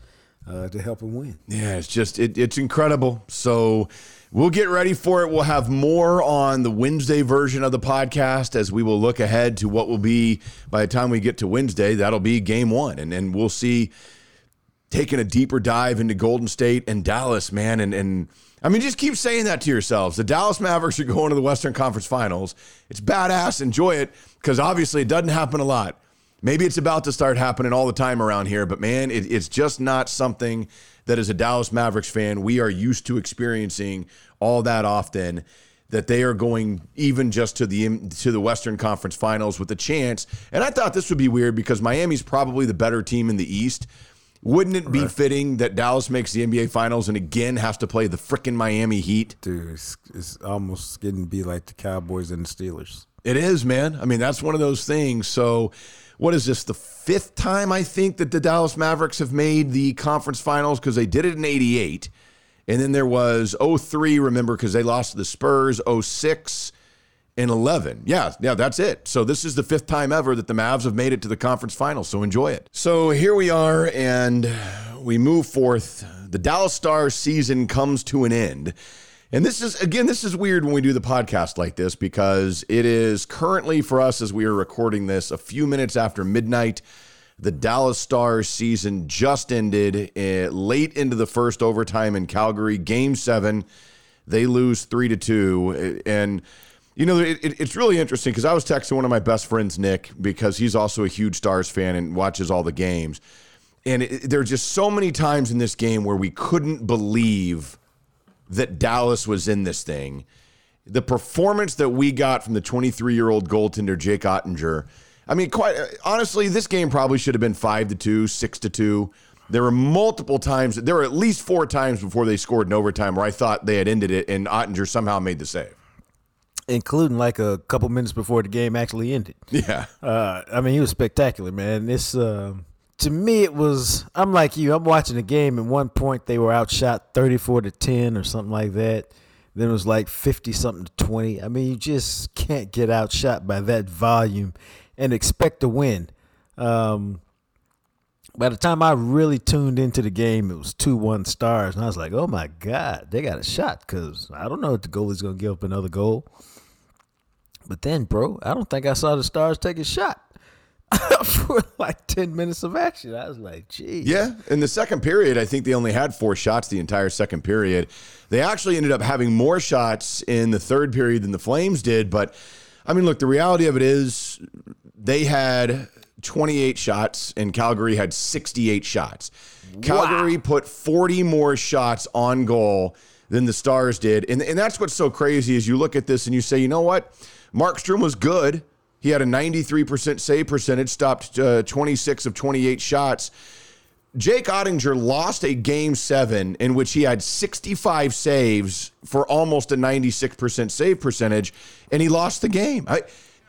uh, to help them win? Yeah, it's just it, it's incredible. So we'll get ready for it. We'll have more on the Wednesday version of the podcast as we will look ahead to what will be by the time we get to Wednesday. That'll be Game One, and and we'll see taking a deeper dive into Golden State and Dallas, man, and and I mean, just keep saying that to yourselves. The Dallas Mavericks are going to the Western Conference Finals. It's badass. Enjoy it because obviously it doesn't happen a lot. Maybe it's about to start happening all the time around here, but man, it, it's just not something that as a Dallas Mavericks fan, we are used to experiencing all that often that they are going even just to the to the Western Conference Finals with a chance. And I thought this would be weird because Miami's probably the better team in the East. Wouldn't it be fitting that Dallas makes the NBA Finals and again has to play the freaking Miami Heat? Dude, it's, it's almost getting to be like the Cowboys and the Steelers. It is, man. I mean, that's one of those things. So, what is this? The fifth time I think that the Dallas Mavericks have made the conference finals because they did it in 88. And then there was 03, remember, because they lost to the Spurs, 06 and 11. Yeah, yeah, that's it. So this is the fifth time ever that the Mavs have made it to the conference finals. So enjoy it. So here we are, and we move forth. The Dallas Stars season comes to an end. And this is, again, this is weird when we do the podcast like this because it is currently for us as we are recording this a few minutes after midnight. The Dallas Stars season just ended uh, late into the first overtime in Calgary, game seven. They lose three to two. And you know, it, it, it's really interesting because I was texting one of my best friends, Nick, because he's also a huge Stars fan and watches all the games. And it, there are just so many times in this game where we couldn't believe that Dallas was in this thing. The performance that we got from the 23 year old goaltender, Jake Oettinger. I mean, quite honestly, this game probably should have been five to two, six to two. There were multiple times, there were at least four times before they scored in overtime where I thought they had ended it and Oettinger somehow made the save including like a couple minutes before the game actually ended. Yeah. Uh, I mean, he was spectacular, man. This uh, to me, it was. I'm like you. I'm watching the game. At one point, they were outshot 34 to 10 or something like that. Then it was like 50 something to 20. I mean, you just can't get outshot by that volume and expect to win. Um, by the time I really tuned into the game, it was 2 1 stars. And I was like, oh my God, they got a shot because I don't know if the goalie's going to give up another goal. But then, bro, I don't think I saw the stars take a shot for like 10 minutes of action. I was like, geez. Yeah, in the second period, I think they only had four shots the entire second period. They actually ended up having more shots in the third period than the Flames did. But I mean, look, the reality of it is they had 28 shots and Calgary had 68 shots. Calgary put 40 more shots on goal than the Stars did. And, and that's what's so crazy is you look at this and you say, you know what? Markstrom was good. He had a 93% save percentage, stopped uh, 26 of 28 shots. Jake Oettinger lost a game seven in which he had 65 saves for almost a 96% save percentage, and he lost the game. I,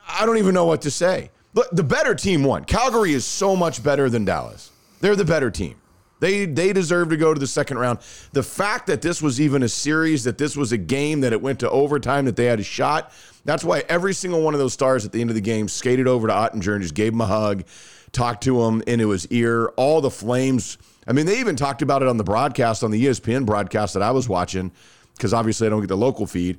I don't even know what to say. But the better team won. Calgary is so much better than Dallas. They're the better team. They they deserve to go to the second round. The fact that this was even a series, that this was a game, that it went to overtime, that they had a shot. That's why every single one of those stars at the end of the game skated over to Oettinger and just gave him a hug, talked to him into his ear. All the Flames. I mean, they even talked about it on the broadcast, on the ESPN broadcast that I was watching, because obviously I don't get the local feed.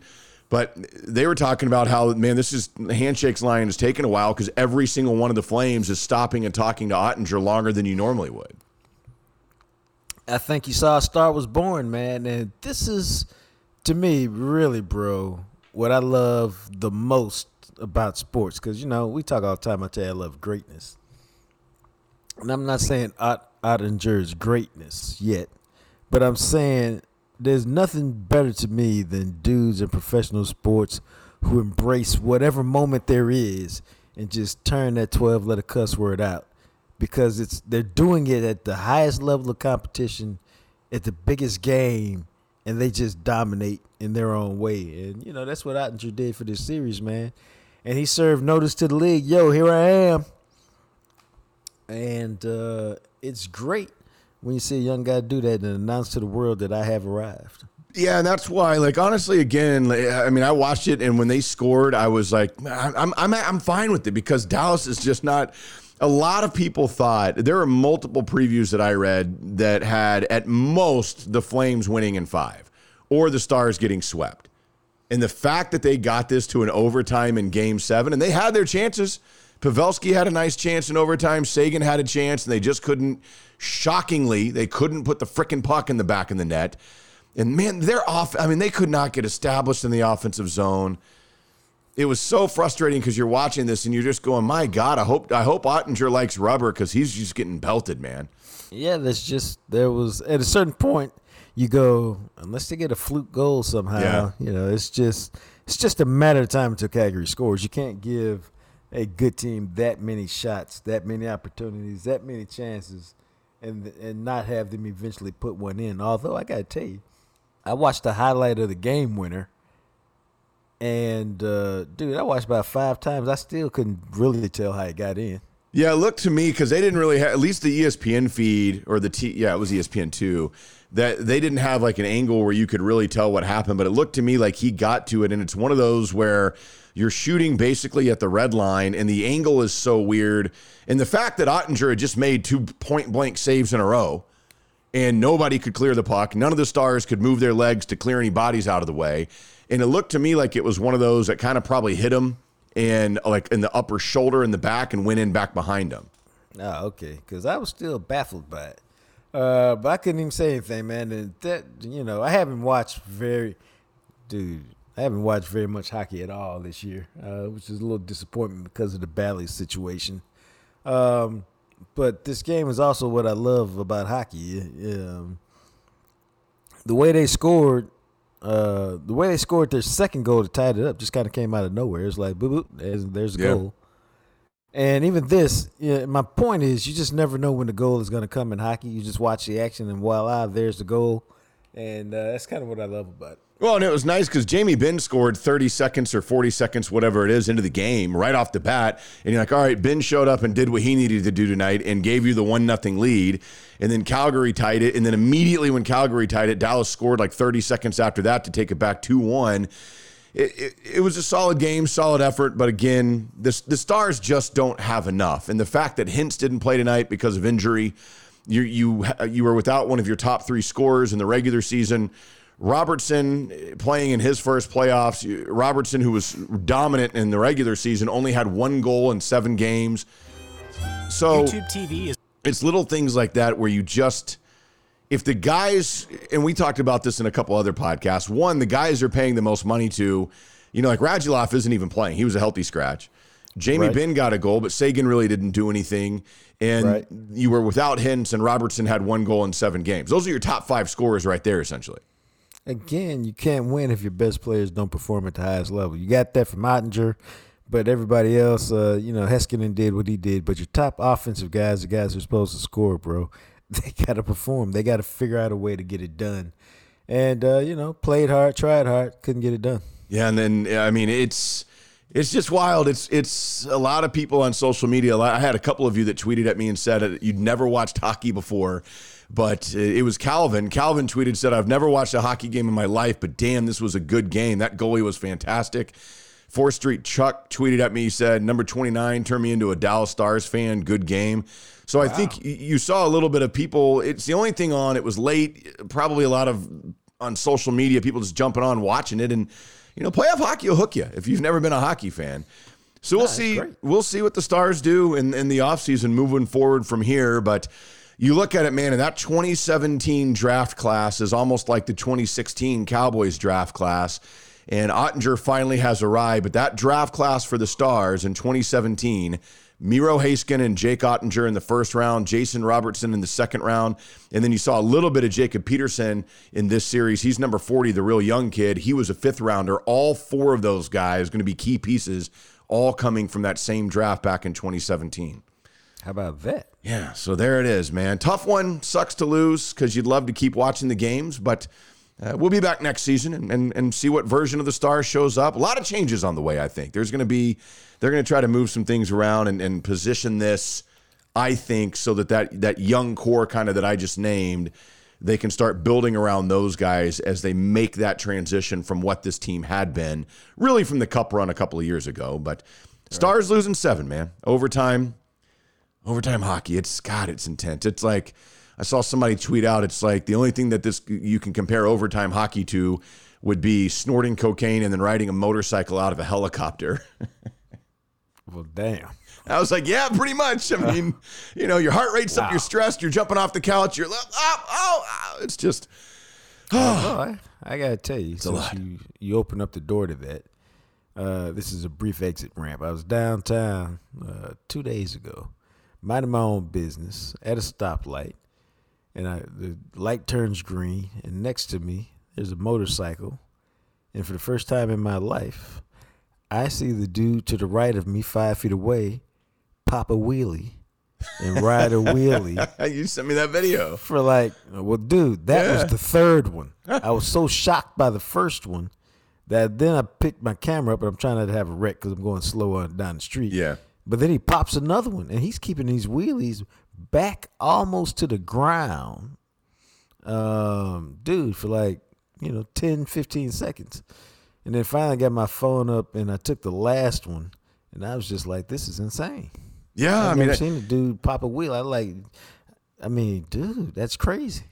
But they were talking about how, man, this is handshakes line is taking a while because every single one of the Flames is stopping and talking to Oettinger longer than you normally would. I think you saw a star was born, man. And this is, to me, really, bro, what I love the most about sports. Because, you know, we talk all the time. I tell you, I love greatness. And I'm not saying Ott, Oettinger's greatness yet, but I'm saying there's nothing better to me than dudes in professional sports who embrace whatever moment there is and just turn that 12 letter cuss word out because it's they're doing it at the highest level of competition at the biggest game and they just dominate in their own way. And you know that's what Oettinger did for this series man. And he served notice to the league. Yo here I am. And uh, it's great when you see a young guy do that and announce to the world that I have arrived. Yeah, and that's why, like, honestly, again, like, I mean, I watched it, and when they scored, I was like, I'm, I'm, I'm fine with it because Dallas is just not. A lot of people thought there are multiple previews that I read that had at most the Flames winning in five or the Stars getting swept. And the fact that they got this to an overtime in game seven, and they had their chances. Pavelski had a nice chance in overtime. Seguin had a chance, and they just couldn't, shockingly, they couldn't put the frickin' puck in the back of the net. And man, they're off. I mean, they could not get established in the offensive zone. It was so frustrating because you're watching this and you're just going, "My God, I hope I hope Oettinger likes rubber because he's just getting belted, man." Yeah, there's just there was at a certain point you go unless they get a fluke goal somehow. Yeah. You know, it's just it's just a matter of time until Calgary scores. You can't give a good team that many shots, that many opportunities, that many chances, and and not have them eventually put one in. Although I gotta tell you, I watched the highlight of the game winner. And uh, dude, I watched about five times. I still couldn't really tell how it got in. Yeah, it looked to me because they didn't really have at least the ESPN feed or the T. Yeah, it was ESPN two. That they didn't have like an angle where you could really tell what happened, but it looked to me like he got to it, and it's one of those where you're shooting basically at the red line, and the angle is so weird, and the fact that Oettinger had just made two point blank saves in a row, and nobody could clear the puck. None of the stars could move their legs to clear any bodies out of the way, and it looked to me like it was one of those that kind of probably hit him and like in the upper shoulder in the back and went in back behind him. Oh, okay. Because I was still baffled by it. Uh, but I couldn't even say anything, man. And that, you know, I haven't watched very, dude, I haven't watched very much hockey at all this year, uh, which is a little disappointment because of the Bally situation. Um, but this game is also what I love about hockey. Um, the way they scored, uh, the way they scored their second goal to tie it up just kind of came out of nowhere. It's like, boop, boop, there's, there's a Yeah. goal. And even this, yeah, my point is, you just never know when the goal is going to come in hockey. You just watch the action, and voila, there's the goal. And uh, that's kind of what I love about it. Well, and it was nice because Jamie Benn scored 30 seconds or 40 seconds, whatever it is, into the game right off the bat. And you're like, all right, Benn showed up and did what he needed to do tonight and gave you the one nothing lead. And then Calgary tied it. And then immediately when Calgary tied it, Dallas scored like 30 seconds after that to take it back 2 1. it, it, it was a solid game, solid effort, but again, the Stars just don't have enough. And the fact that Hintz didn't play tonight because of injury, you you you were without one of your top three scorers in the regular season. Robertson eh, playing in his first playoffs. Robertson, who was dominant in the regular season, only had one goal in seven games. So YouTube TV is it's little things like that where you just if the guys and we talked about this in a couple other podcasts one the guys are paying the most money to you know like Radulov isn't even playing he was a healthy scratch Jamie Right. Benn got a goal but Seguin really didn't do anything and Right. you were without Hintz and Robertson had one goal in seven games those are your top five scorers right there essentially Again, you can't win if your best players don't perform at the highest level. You got that from Oettinger, but everybody else, uh, you know, Heiskanen did what he did. But your top offensive guys, the guys who are supposed to score, bro, they got to perform. They got to figure out a way to get it done. And, uh, you know, played hard, tried hard, couldn't get it done. Yeah, and then I mean it's it's just wild. It's it's a lot of people on social media. I had a couple of you that tweeted at me and said you'd never watched hockey before, but it was Calvin. Calvin tweeted said I've never watched a hockey game in my life, but damn, this was a good game. That goalie was fantastic. Fourth Street Chuck tweeted at me. He said number twenty nine turned me into a Dallas Stars fan. Good game. So I think you saw a little bit of people. It's the only thing on. It was late. Probably a lot of on social media, people just jumping on watching it and you know, playoff hockey will hook you if you've never been a hockey fan. So we'll see. great. We'll see what the Stars do in, in the offseason moving forward from here. But you look at it, man, and that 2017 draft class is almost like the 2016 Cowboys draft class. And Oettinger finally has arrived. But that draft class for the Stars in 2017, Miro Heiskanen and Jake Oettinger in the first round, Jason Robertson in the second round. And then you saw a little bit of Jacob Peterson in this series. He's number 40, the real young kid. He was a fifth rounder. All four of those guys going to be key pieces, all coming from that same draft back in 2017. How about that? Yeah, so there it is, man. Tough one. Sucks to lose because you'd love to keep watching the games, but uh, we'll be back next season and, and, and see what version of the Stars shows up. A lot of changes on the way, I think. There's going to be, they're going to try to move some things around and, and position this, I think, so that, that that young core kind of that I just named, they can start building around those guys as they make that transition from what this team had been, really from the cup run a couple of years ago. But Stars losing seven, man. Overtime overtime hockey it's god it's intense it's like i saw somebody tweet out it's like the only thing that this you can compare overtime hockey to would be snorting cocaine and then riding a motorcycle out of a helicopter Well, damn. i was like yeah pretty much i mean you know your heart rate's up you're stressed you're jumping off the couch you're up oh, oh, oh. it's just Oh, I, I gotta tell you, a since you you open up the door to that, uh, this is a brief exit ramp. I was downtown uh, two days ago, minding my own business at a stoplight, and I the light turns green, and next to me there's a motorcycle, and for the first time in my life, I see the dude to the right of me, five feet away, pop a wheelie and ride a wheelie you sent me that video for like, well, dude, that Yeah. was the third one. I was so shocked by the first one that then I picked my camera up and I'm trying not to have a wreck because I'm going slow on down the street. Yeah. But then he pops another one and he's keeping these wheelies back almost to the ground, um, dude, for like, you know, 10, 15 seconds. And then finally got my phone up and I took the last one and I was just like, this is insane. yeah I've i mean never I- seen a dude pop a wheel. I like, I mean, dude, that's crazy.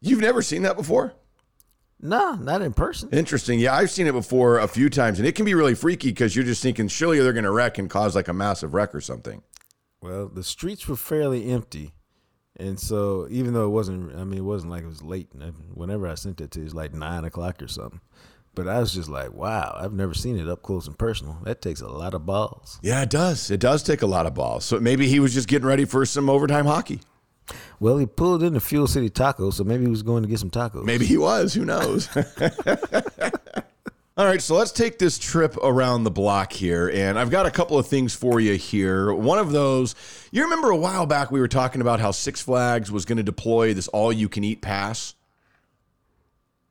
you've never seen that before No, not in person. Interesting. Yeah, I've seen it before a few times, and it can be really freaky because you're just thinking, surely they're going to wreck and cause like a massive wreck or something. Well, the streets were fairly empty, and so even though it wasn't, I mean, it wasn't like it was late. Whenever I sent it to, you, it was like nine o'clock or something. But I was just like, wow, I've never seen it up close and personal. That takes a lot of balls. Yeah, it does. It does take a lot of balls. So maybe he was just getting ready for some overtime hockey. Well, he pulled into Fuel City Tacos, so maybe he was going to get some tacos. Maybe he was. Who knows? All right, so let's take this trip around the block here. And I've got a couple of things for you here. One of those, you remember a while back we were talking about how Six Flags was going to deploy this all you can eat pass?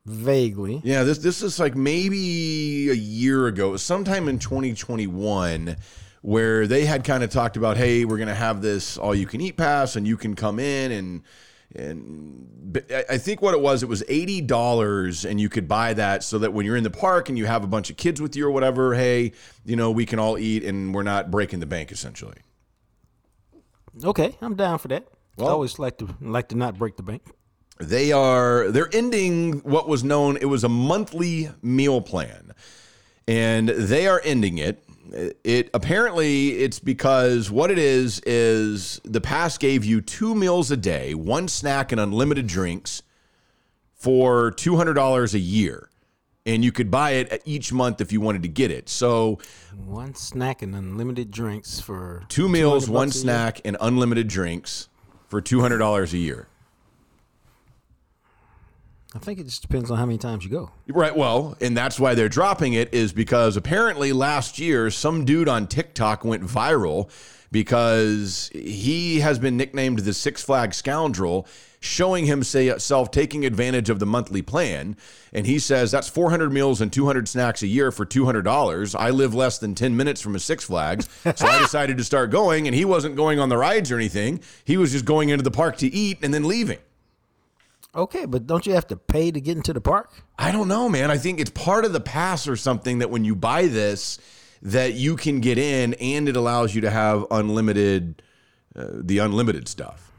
Vaguely. Yeah, this this is like maybe a year ago, sometime in 2021, where they had kind of talked about, hey, we're gonna have this all you can eat pass, and you can come in and and I I think what it was, it was eighty dollars, and you could buy that so that when you're in the park and you have a bunch of kids with you or whatever, hey, you know, we can all eat and we're not breaking the bank essentially. Okay, I'm down for that. Well- I always like to like to not break the bank. They are they're ending what was known it was a monthly meal plan. And they are ending it. It apparently it's because what it is is the pass gave you two meals a day, one snack and unlimited drinks for $200 a year. And you could buy it each month if you wanted to get it. So, One snack and unlimited drinks for two meals, one a year. snack and unlimited drinks for $200 a year. I think it just depends on how many times you go. Right. Well, and that's why they're dropping it is because apparently last year some dude on TikTok went viral because he has been nicknamed the Six Flags scoundrel, showing himself taking advantage of the monthly plan. And he says that's 400 meals and 200 snacks a year for $200. I live less than 10 minutes from a Six Flags. So I decided to start going, and he wasn't going on the rides or anything. He was just going into the park to eat and then leaving. Okay, but don't you have to pay to get into the park? I don't know, man. I think it's part of the pass or something that when you buy this, that you can get in, and it allows you to have unlimited, uh, the unlimited stuff.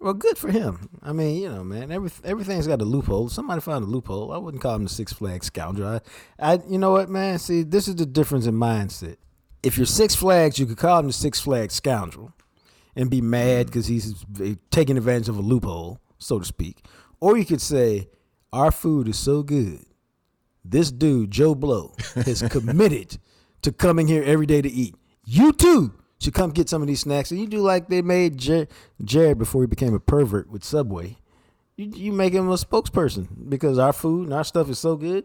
Well, good for him. I mean, you know, man, every, everything's got a loophole. Somebody found a loophole. I wouldn't call him the Six Flags scoundrel. I, I, you know what, man? See, this is the difference in mindset. If you're Six Flags, you could call him the Six Flags scoundrel and be mad because he's taking advantage of a loophole, so to speak. Or you could say, our food is so good. This dude, Joe Blow, has committed to coming here every day to eat. You too should come get some of these snacks. And you do like they made Jer- Jared before he became a pervert with Subway. You, you make him a spokesperson because our food and our stuff is so good.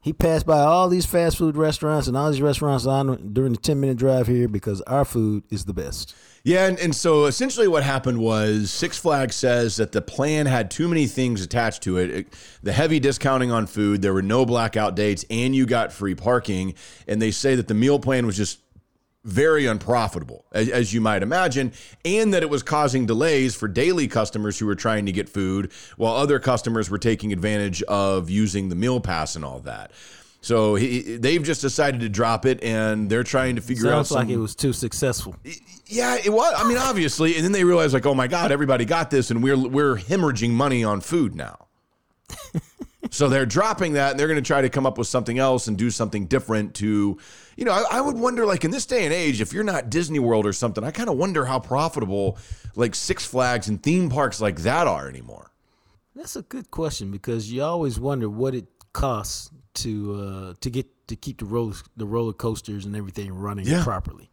He passed by all these fast food restaurants and all these restaurants on during the 10 minute drive here because our food is the best. Yeah, and, and so essentially what happened was Six Flags says that the plan had too many things attached to it. It- The heavy discounting on food, there were no blackout dates, and you got free parking. And they say that the meal plan was just very unprofitable, as, as you might imagine, and that it was causing delays for daily customers who were trying to get food, while other customers were taking advantage of using the meal pass and all that. So he, they've just decided to drop it, and they're trying to figure out Sounds like it was too successful. yeah, it was. I mean, obviously, and then they realized, like, oh my god, everybody got this, and we're we're hemorrhaging money on food now. so they're dropping that, and they're going to try to come up with something else and do something different. To, you know, I, I would wonder, like, in this day and age, if you're not Disney World or something, I kind of wonder how profitable, like, Six Flags and theme parks like that are anymore. That's a good question because you always wonder what it costs to uh, to get to keep the roller the roller coasters and everything running Yeah. properly.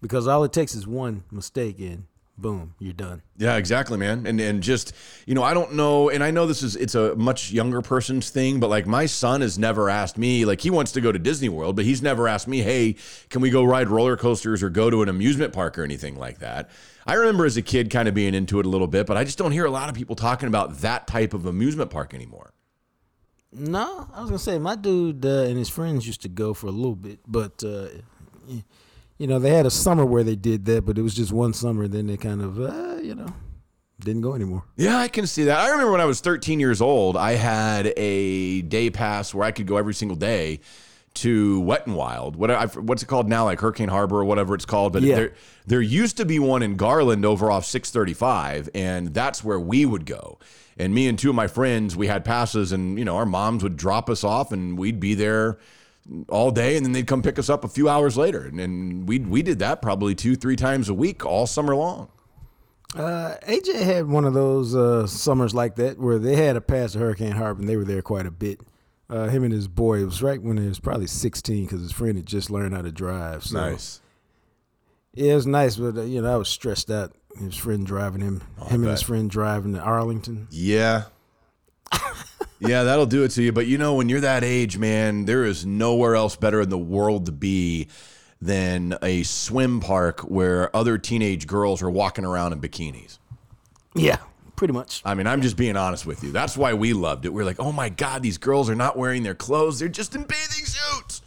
Because all it takes is one mistake and boom, you're done. Yeah, exactly, man. And and just you know, I don't know, and I know this is it's a much younger person's thing, but like my son has never asked me, like he wants to go to Disney World, but he's never asked me, hey, can we go ride roller coasters or go to an amusement park or anything like that. I remember as a kid kind of being into it a little bit, but I just don't hear a lot of people talking about that type of amusement park anymore. No, I was gonna say my dude uh, and his friends used to go for a little bit, but uh, you know they had a summer where they did that, but it was just one summer. Then they kind of uh, you know didn't go anymore. Yeah, I can see that. I remember when I was 13 years old, I had a day pass where I could go every single day to Wet and Wild. What I, what's it called now, like Hurricane Harbor or whatever it's called. But Yeah. there there used to be one in Garland over off 635, and that's where we would go. And me and two of my friends, we had passes, and you know our moms would drop us off, and we'd be there all day, and then they'd come pick us up a few hours later, and, and we we did that probably two three times a week all summer long. Uh, AJ had one of those uh, summers like that where they had a pass to Hurricane Harbor and they were there quite a bit. Uh, him and his boy, it was right when he was probably 16 because his friend had just learned how to drive. So, Yeah, it was nice, but uh, you know, I was stressed out. His friend driving him, him and his friend driving to Arlington. Yeah. yeah, that'll do it to you. But you know, when you're that age, man, there is nowhere else better in the world to be than a swim park where other teenage girls are walking around in bikinis. Yeah, pretty much. I mean, I'm just being honest with you. That's why we loved it. We're like, oh my God, these girls are not wearing their clothes. They're just in bathing suits.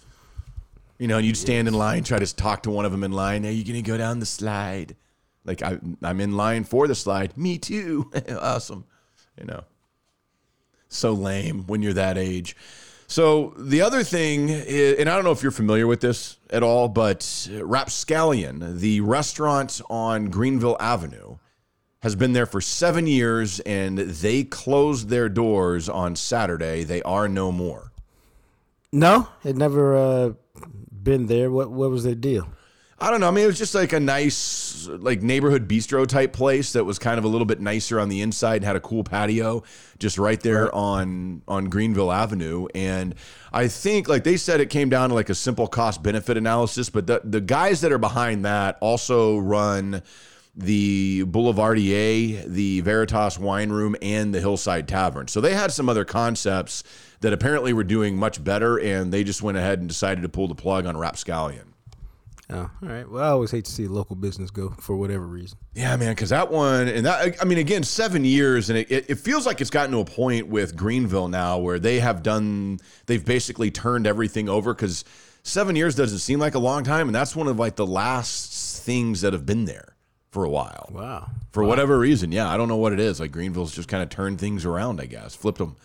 You know, and you'd stand in line, try to talk to one of them in line. Are you to go down the slide? Like I, I'm in line for the slide. Me too. awesome. You know, so lame when you're that age. So the other thing, is, and I don't know if you're familiar with this at all, but Rapscallion, the restaurant on Greenville Avenue, has been there for seven years, and they closed their doors on Saturday. They are no more. No, it never uh, been there. What what was their deal? I don't know. I mean, it was just like a nice, like neighborhood bistro type place that was kind of a little bit nicer on the inside and had a cool patio just right there on on Greenville Avenue. And I think, like they said, it came down to like a simple cost benefit analysis. But the the guys that are behind that also run the Boulevardier, the Veritas Wine Room, and the Hillside Tavern. So they had some other concepts that apparently were doing much better, and they just went ahead and decided to pull the plug on Rapscallion. Oh, all right. Well, I always hate to see a local business go for whatever reason. Yeah, man, because that one, and that, I mean, again, seven years, and it, it, it feels like it's gotten to a point with Greenville now where they have done, they've basically turned everything over because seven years doesn't seem like a long time. And that's one of like the last things that have been there for a while. Wow. For whatever reason. Yeah, I don't know what it is. Like Greenville's just kind of turned things around, I guess, flipped them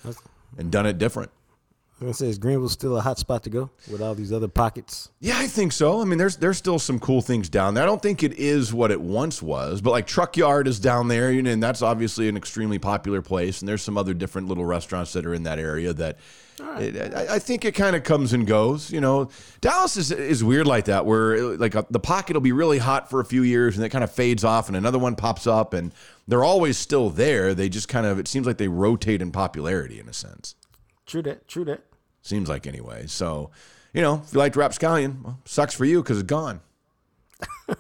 and done it different. I'm gonna say is Greenville still a hot spot to go with all these other pockets? Yeah, I think so. I mean, there's there's still some cool things down there. I don't think it is what it once was, but like Truck Yard is down there, you know, and that's obviously an extremely popular place. And there's some other different little restaurants that are in that area that it, I, I think it kind of comes and goes. You know, Dallas is is weird like that, where like a, the pocket will be really hot for a few years and it kind of fades off, and another one pops up, and they're always still there. They just kind of it seems like they rotate in popularity in a sense. True that. True that. Seems like anyway. So, you know, if you liked Rapscallion, well, sucks for you because it's gone.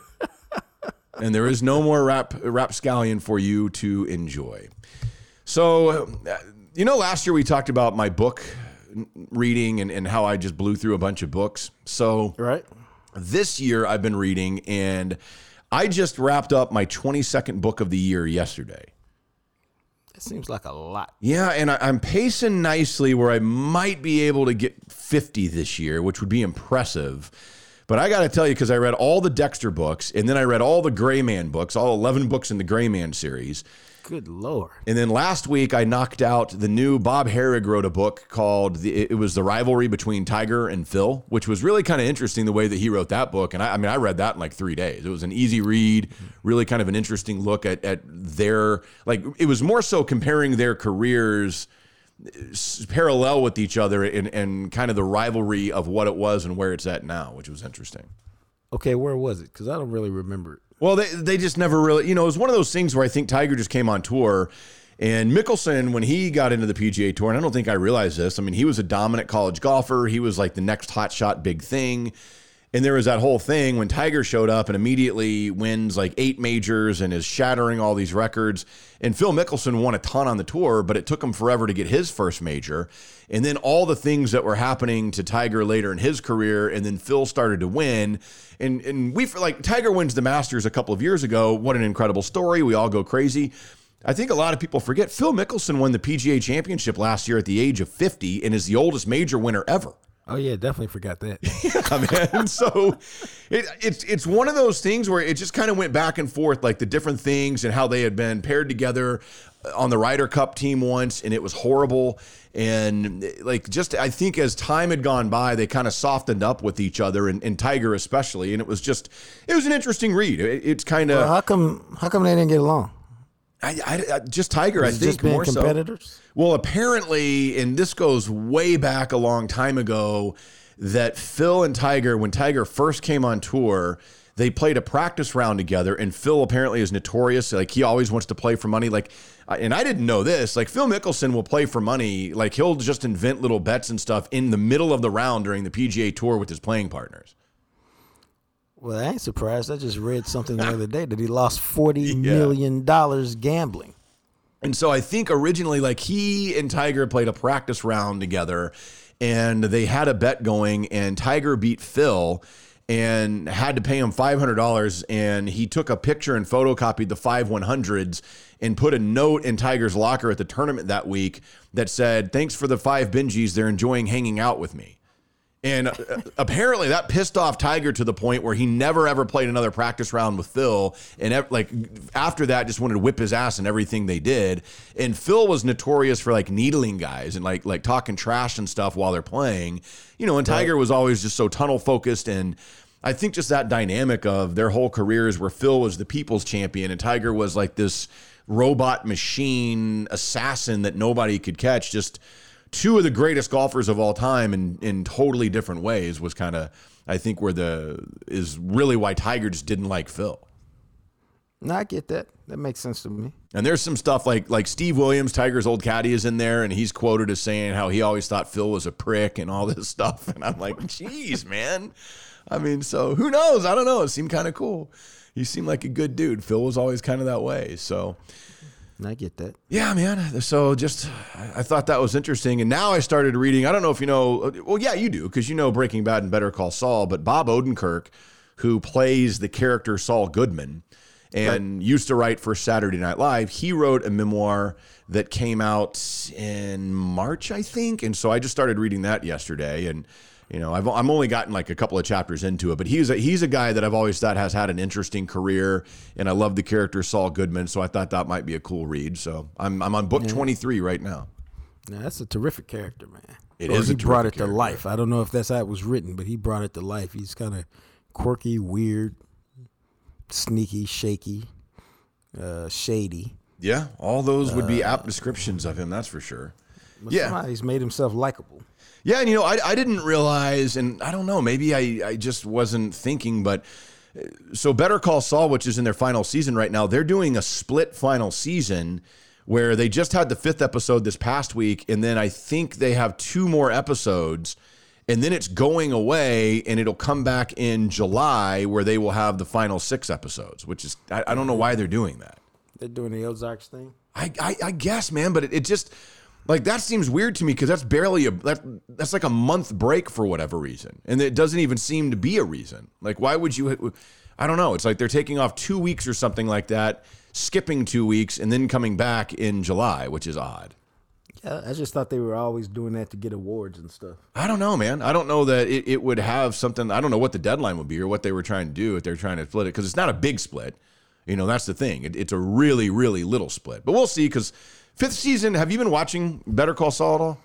and there is no more rap Rapscallion for you to enjoy. So, uh, you know, last year we talked about my book reading and, and how I just blew through a bunch of books. So, Right. this year I've been reading, and I just wrapped up my 22nd book of the year yesterday. That seems like a lot. Yeah, and I, I'm pacing nicely where I might be able to get 50 this year, which would be impressive. But I got to tell you, because I read all the Dexter books, and then I read all the Gray Man books, all 11 books in the Gray Man series. Good lord. And then last week I knocked out the new Bob Harig wrote a book called the, it was the rivalry between Tiger and Phil, which was really kind of interesting the way that he wrote that book. And I, I mean I read that in like three days. It was an easy read, really kind of an interesting look at at their like it was more so comparing their careers parallel with each other and, and kind of the rivalry of what it was and where it's at now, which was interesting. Okay, where was it? Because I don't really remember it. Well, they they just never really, you know, it was one of those things where I think Tiger just came on tour. And Mickelson, when he got into the PGA Tour, and I don't think I realized this, I mean, he was a dominant college golfer. He was like the next hot shot big thing. And there was that whole thing when Tiger showed up and immediately wins like eight majors and is shattering all these records. And Phil Mickelson won a ton on the tour, but it took him forever to get his first major. And then all the things that were happening to Tiger later in his career, and then Phil started to win. And and we like Tiger wins the Masters a couple of years ago. What an incredible story! We all go crazy. I think a lot of people forget Phil Mickelson won the PGA Championship last year at the age of 50 and is the oldest major winner ever. Oh yeah, definitely forgot that. Yeah, man. So it, it's it's one of those things where it just kind of went back and forth, like the different things and how they had been paired together uh, on the Ryder Cup team once, and it was horrible. And like just I think as time had gone by, they kind of softened up with each other, and, and Tiger especially. And it was just it was an interesting read. It, it's kind of Well, how come? How come they didn't get along? I, I, I- just Tiger. I Is it think more so. competitors? Well, apparently, and this goes way back a long time ago, that Phil and Tiger, when Tiger first came on tour, they played a practice round together, and Phil apparently is notorious. Like he always wants to play for money. Like, and I didn't know this. Like Phil Mickelson will play for money. Like he'll just invent little bets and stuff in the middle of the round during the PGA Tour with his playing partners. Well, I ain't surprised. I just read something the other day that he lost forty million dollars gambling. And so I think originally, like he and Tiger played a practice round together, and they had a bet going, and Tiger beat Phil and had to pay him five hundred dollars, and he took a picture and photocopied the five one hundreds and put a note in Tiger's locker at the tournament that week that said, "Thanks for the five bingies. They're enjoying hanging out with me." And uh, apparently that pissed off Tiger to the point where he never ever played another practice round with Phil. And like after that, just wanted to whip his ass in everything they did. And Phil was notorious for like needling guys and like like talking trash and stuff while they're playing. You know, and Tiger was always just so tunnel focused and. I think just that dynamic of their whole careers where Phil was the people's champion and Tiger was like this robot machine assassin that nobody could catch. Just two of the greatest golfers of all time in, in totally different ways was kind of, I think, where the is really why Tiger just didn't like Phil. No, I get that. That makes sense to me. And there's some stuff like like Steve Williams, Tiger's old caddy, is in there, and he's quoted as saying how he always thought Phil was a prick and all this stuff. And I'm like, geez, man. I mean, so who knows? I don't know. It seemed kind of cool. He seemed like a good dude. Phil was always kind of that way. So I get that. yeah, man. So just I I thought that was interesting, and now I started reading. I don't know if you know. Well, yeah, you do because you know Breaking Bad and Better Call Saul. But Bob Odenkirk, who plays the character Saul Goodman, and used to write for Saturday Night Live, he wrote a memoir that came out in March, I think. And so I just started reading that yesterday, and you know, I've I'm only gotten like a couple of chapters into it, but he's a, he's a guy that I've always thought has had an interesting career, and I love the character Saul Goodman, so I thought that might be a cool read. So I'm I'm on book 23 right now. Now, that's a terrific character, man. It Or is a He brought it to life. I don't know if that's how it was written, but he brought it to life. He's kind of quirky, weird, sneaky, shaky, uh, shady. Yeah, all those would be apt descriptions of him, that's for sure. But Yeah. he's made himself likable. Yeah, and you know, I, I didn't realize, and I don't know, maybe I, I just wasn't thinking, but uh, so Better Call Saul, which is in their final season right now, they're doing a split final season where they just had the fifth episode this past week, and then I think they have two more episodes, and then it's going away, and it'll come back in July where they will have the final six episodes, which is, I, I don't know why they're doing that. They're doing the Ozarks thing. I, I, I guess, man, but it, it just like that seems weird to me because that's barely a that that's like a month break for whatever reason, and it doesn't even seem to be a reason. Like, why would you? I don't know. It's like they're taking off two weeks or something like that, skipping two weeks, and then coming back in July, which is odd. Yeah, I just thought they were always doing that to get awards and stuff. I don't know, man. I don't know that it, it would have something. I don't know what the deadline would be or what they were trying to do if they're trying to split it because it's not a big split. You know, that's the thing. It, it's a really, really little split. But we'll see because fifth season. Have you been watching Better Call Saul at all?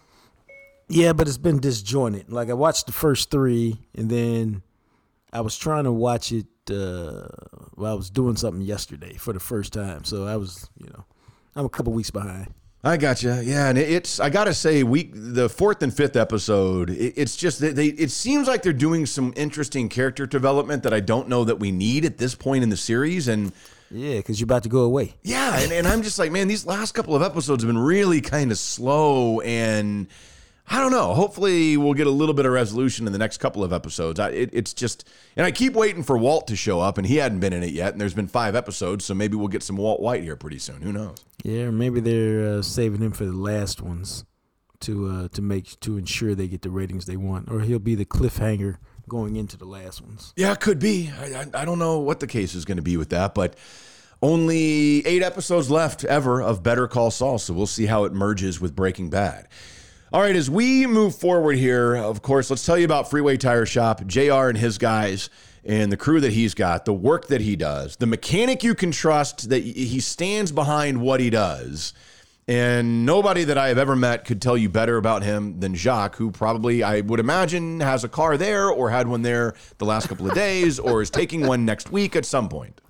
Yeah, but it's been disjointed. Like I watched the first three, and then I was trying to watch it. Uh, well, I was doing something yesterday for the first time, so I was, you know, I'm a couple weeks behind. I gotcha. Yeah, and it's I gotta say, week the fourth and fifth episode, it, it's just that they. It seems like they're doing some interesting character development that I don't know that we need at this point in the series, and Yeah, because you're about to go away. yeah, and, and I'm just like, man, these last couple of episodes have been really kind of slow, and I don't know. Hopefully, we'll get a little bit of resolution in the next couple of episodes. I, it, it's just, and I keep waiting for Walt to show up, and he hadn't been in it yet, and there's been five episodes, so maybe we'll get some Walt White here pretty soon. Who knows? Yeah, maybe they're uh, saving him for the last ones to uh, to make to ensure they get the ratings they want, or he'll be the cliffhanger going into the last ones. Yeah, it could be. I, I, I don't know what the case is going to be with that, but only eight episodes left ever of Better Call Saul, so we'll see how it merges with Breaking Bad. All right, as we move forward here, of course, let's tell you about Freeway Tire Shop, JR and his guys, and the crew that he's got, the work that he does, the mechanic you can trust that he stands behind what he does. And nobody that I have ever met could tell you better about him than Jacques, who probably, I would imagine, has a car there or had one there the last couple of days or is taking one next week at some point.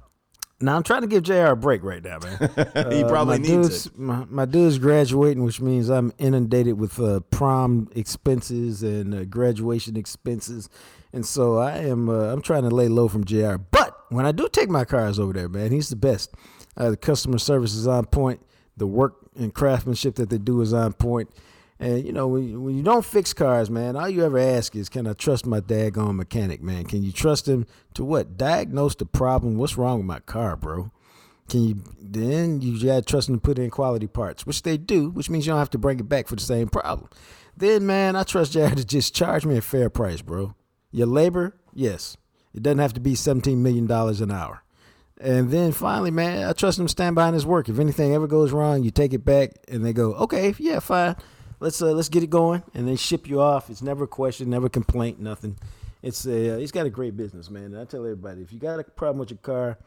Now I'm trying to give Jr. a break right now, man. he probably my needs dude's, it. My, my dude's graduating, which means I'm inundated with uh, prom expenses and uh, graduation expenses, and so I am. Uh, I'm trying to lay low from Jr. But when I do take my cars over there, man, he's the best. Uh, the customer service is on point. The work and craftsmanship that they do is on point. And you know, when you, when you don't fix cars, man, all you ever ask is, "Can I trust my daggone mechanic, man? Can you trust him to what? Diagnose the problem. What's wrong with my car, bro? Can you then you gotta trust them to put in quality parts, which they do, which means you don't have to bring it back for the same problem. Then man, I trust Jared to just charge me a fair price, bro. Your labor, yes. It doesn't have to be seventeen million dollars an hour. And then finally, man, I trust him to stand behind his work. If anything ever goes wrong, you take it back and they go, Okay, yeah, fine. let's uh, let's get it going, and then ship you off. It's never a question, never a complaint, nothing. It's a, uh, he's got a great business, man. And I tell everybody, if you got a problem with your car,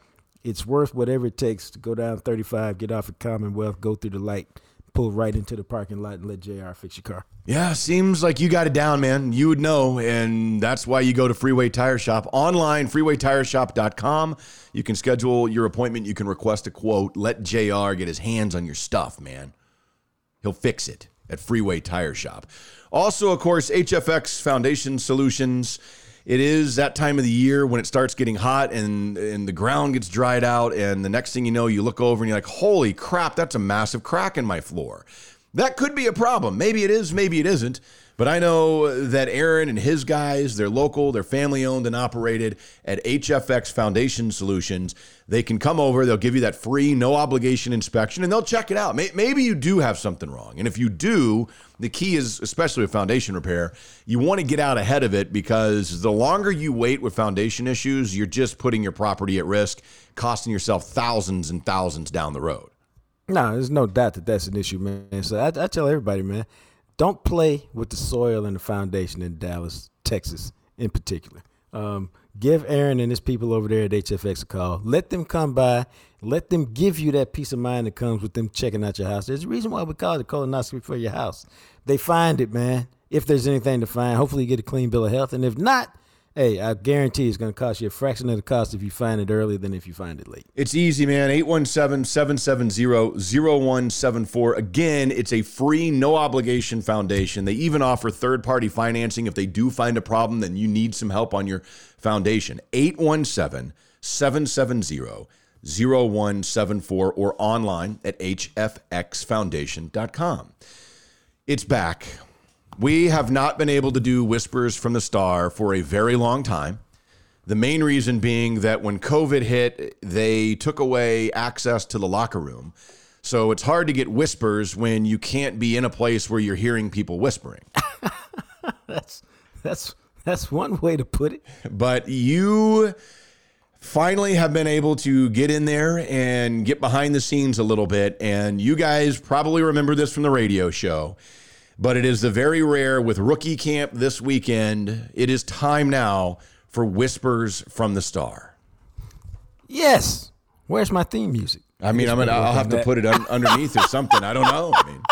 it's worth whatever it takes to go down 35, get off at Commonwealth, go through the light, pull right into the parking lot, and let Jr. fix your car. Yeah, seems like you got it down, man. You would know, and that's why you go to Freeway Tire Shop online, freewaytireshop.com. You can schedule your appointment. You can request a quote. Let JR get his hands on your stuff, man. He'll fix it at Freeway Tire Shop. Also, of course, HFX Foundation Solutions. It is that time of the year when it starts getting hot and, and the ground gets dried out. And the next thing you know, you look over and you're like, holy crap, that's a massive crack in my floor. That could be a problem. Maybe it is, maybe it isn't. But I know that Aaron and his guys, they're local, they're family owned and operated at HFX Foundation Solutions. They can come over, they'll give you that free, no obligation inspection, and they'll check it out. Maybe you do have something wrong. And if you do, the key is, especially with foundation repair, you want to get out ahead of it because the longer you wait with foundation issues, you're just putting your property at risk, costing yourself thousands and thousands down the road. No, there's no doubt that that's an issue, man. So I, I tell everybody, man, don't play with the soil and the foundation in Dallas, Texas, in particular. Um, give Aaron and his people over there at HFX a call. Let them come by. Let them give you that peace of mind that comes with them checking out your house. There's a reason why we call it colonoscopy for your house. They find it, man. If there's anything to find, hopefully you get a clean bill of health. And if not, hey, I guarantee it's going to cost you a fraction of the cost if you find it early than if you find it late. It's easy, man. 817-770-0174. Again, it's a free, no obligation foundation. They even offer third-party financing if they do find a problem then you need some help on your foundation. 817-770-0174 or online at hfxfoundation.com. It's back. We have not been able to do Whispers from the Star for a very long time. The main reason being that when COVID hit, they took away access to the locker room. So it's hard to get whispers when you can't be in a place where you're hearing people whispering. that's that's that's one way to put it. But you finally have been able to get in there and get behind the scenes a little bit and you guys probably remember this from the radio show but it is the very rare with rookie camp this weekend. It is time now for Whispers from the Star. Yes. Where's my theme music? I mean, I'm gonna, I'll have to put it un- underneath or something. I don't know. I mean.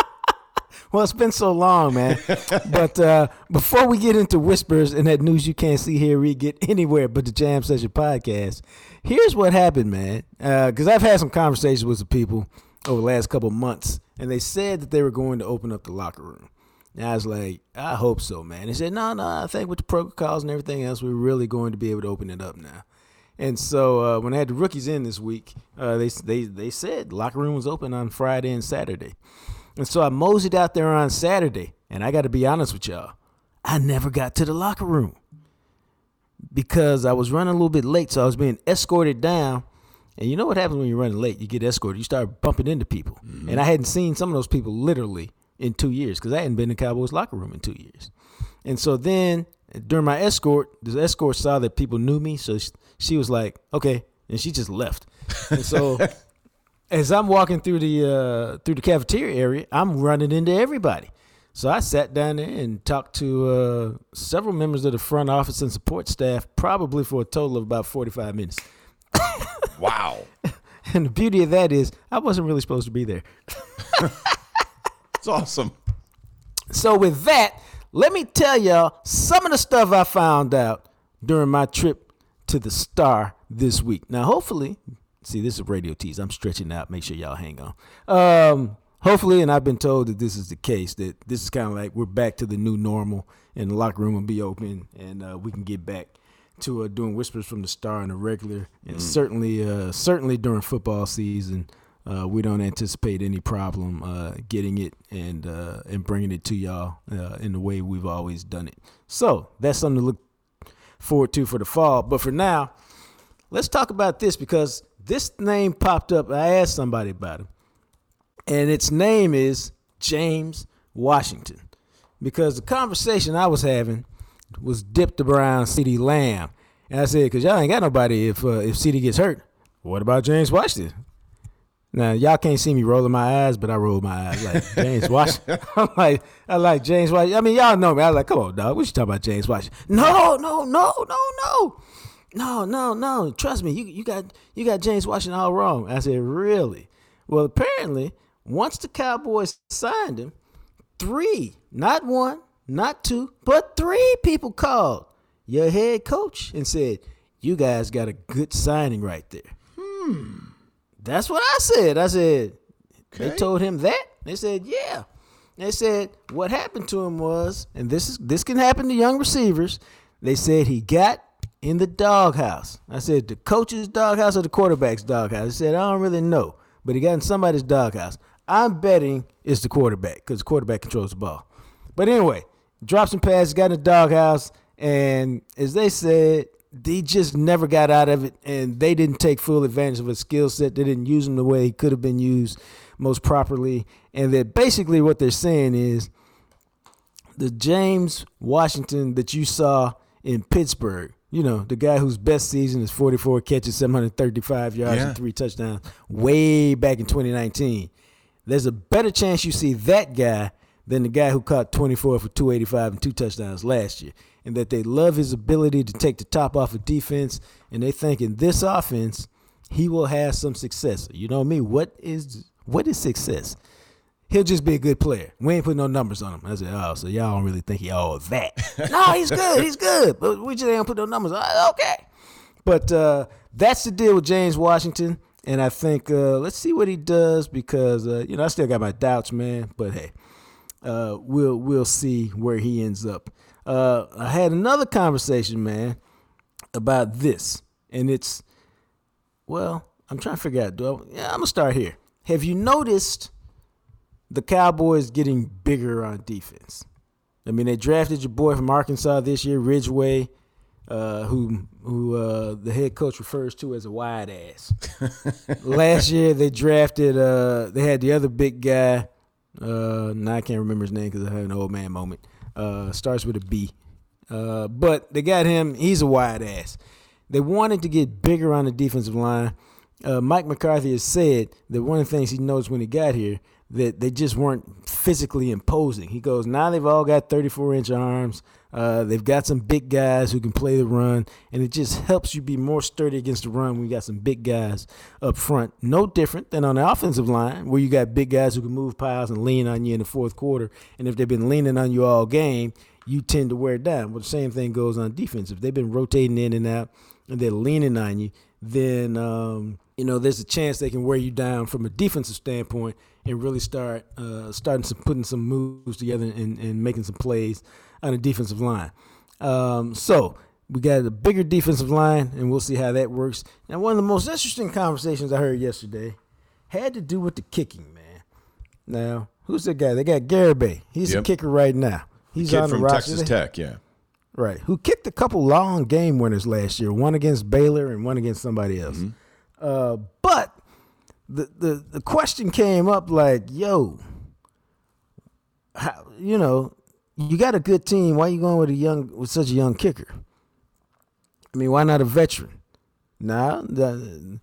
Well, it's been so long, man. but uh, before we get into whispers and that news you can't see here, read, get anywhere but the Jam Session podcast, here's what happened, man. Because uh, I've had some conversations with some people over the last couple months, and they said that they were going to open up the locker room. And I was like, I hope so, man. He said, no, no, I think with the protocols and everything else, we're really going to be able to open it up now. And so uh, when I had the rookies in this week, uh, they they they said locker room was open on Friday and Saturday. And so I moseyed out there on Saturday, and I got to be honest with y'all, I never got to the locker room because I was running a little bit late, so I was being escorted down. And you know what happens when you're running late? You get escorted. You start bumping into people, mm-hmm. and I hadn't seen some of those people literally in two years because I hadn't been in the Cowboys locker room in two years. And so then during my escort, the escort saw that people knew me, so she, she was like, "Okay," and she just left. And so as I'm walking through the uh, through the cafeteria area, I'm running into everybody. So I sat down there and talked to uh, several members of the front office and support staff, probably for a total of about 45 minutes. wow. and the beauty of that is, I wasn't really supposed to be there. It's awesome. So with that, let me tell y'all some of the stuff I found out during my trip to the star this week. Now, hopefully, see, this is radio tease. I'm stretching out. Make sure y'all hang on. Um, hopefully, and I've been told that this is the case, that this is kind of like we're back to the new normal and the locker room will be open and uh, we can get back to uh, doing whispers from the star in a regular and mm. certainly uh, certainly during football season uh, we don't anticipate any problem uh, getting it and uh, and bringing it to y'all uh, in the way we've always done it. So that's something to look forward to for the fall. But for now, let's talk about this because this name popped up. I asked somebody about it, and its name is James Washington because the conversation I was having was dipped around CeeDee Lamb, and I said, "Cause y'all ain't got nobody if uh, if CeeDee gets hurt." What about James Washington? Now y'all can't see me rolling my eyes, but I roll my eyes like James Washington. I'm like I like James Washington. I mean y'all know me. I was like, come on, dog. What you talking about, James Washington? No, no, no, no, no, no, no, no. Trust me, you you got you got James Washington all wrong. I said, really? Well, apparently, once the Cowboys signed him, three, not one, not two, but three people called your head coach and said, "You guys got a good signing right there." Hmm. That's what I said. I said they told him that. They said, "Yeah." They said what happened to him was, and this is this can happen to young receivers. They said he got in the doghouse. I said the coach's doghouse or the quarterback's doghouse. I said I don't really know, but he got in somebody's doghouse. I'm betting it's the quarterback because the quarterback controls the ball. But anyway, dropped some passes, got in the doghouse, and as they said, he just never got out of it, and they didn't take full advantage of his skill set. They didn't use him the way he could have been used most properly, and that basically what they're saying is the James Washington that you saw in Pittsburgh. You know, the guy whose best season is 44 catches, 735 yards, Yeah. and three touchdowns, way back in 2019. There's a better chance you see that guy than the guy who caught 24 for 285 and two touchdowns last year. And that they love his ability to take the top off of defense, and they think in this offense he will have some success. You know me, what is what is success? He'll just be a good player. We ain't putting no numbers on him. I said, oh, so y'all don't really think he all that. no, he's good. He's good. But we just ain't put no numbers on it. Okay. But uh, that's the deal with James Washington. And I think uh, let's see what he does because uh, you know I still got my doubts, man. But hey, uh, we'll we'll see where he ends up. Uh, I had another conversation, man, about this, and it's well, I'm trying to figure out. Do I, yeah, I'm gonna start here. Have you noticed the Cowboys getting bigger on defense? I mean, they drafted your boy from Arkansas this year, Ridgeway, uh, who who uh, the head coach refers to as a wide ass. Last year they drafted. Uh, they had the other big guy. Uh, now I can't remember his name because I had an old man moment. Uh, starts with a B. Uh, but they got him. He's a wide ass. They wanted to get bigger on the defensive line. Uh, Mike McCarthy has said that one of the things he noticed when he got here that they just weren't physically imposing. He goes, now they've all got 34 inch arms. Uh, they've got some big guys who can play the run, and it just helps you be more sturdy against the run when you got some big guys up front. No different than on the offensive line, where you got big guys who can move piles and lean on you in the fourth quarter. And if they've been leaning on you all game, you tend to wear down. Well, the same thing goes on defense. If they've been rotating in and out and they're leaning on you, then um, you know there's a chance they can wear you down from a defensive standpoint and really start uh, starting some putting some moves together and, and making some plays on the defensive line. Um, so we got a bigger defensive line, and we'll see how that works. Now, one of the most interesting conversations I heard yesterday had to do with the kicking, man. Now, who's that guy? They got Garibay. He's Yep. a kicker right now. He's Kid on the from roster. Texas Tech, yeah. Right. Who kicked a couple long game winners last year, one against Baylor and one against somebody else. Uh, but the, the the question came up like, yo, how, you know, you got a good team. Why are you going with a young with such a young kicker? I mean, why not a veteran? Now, the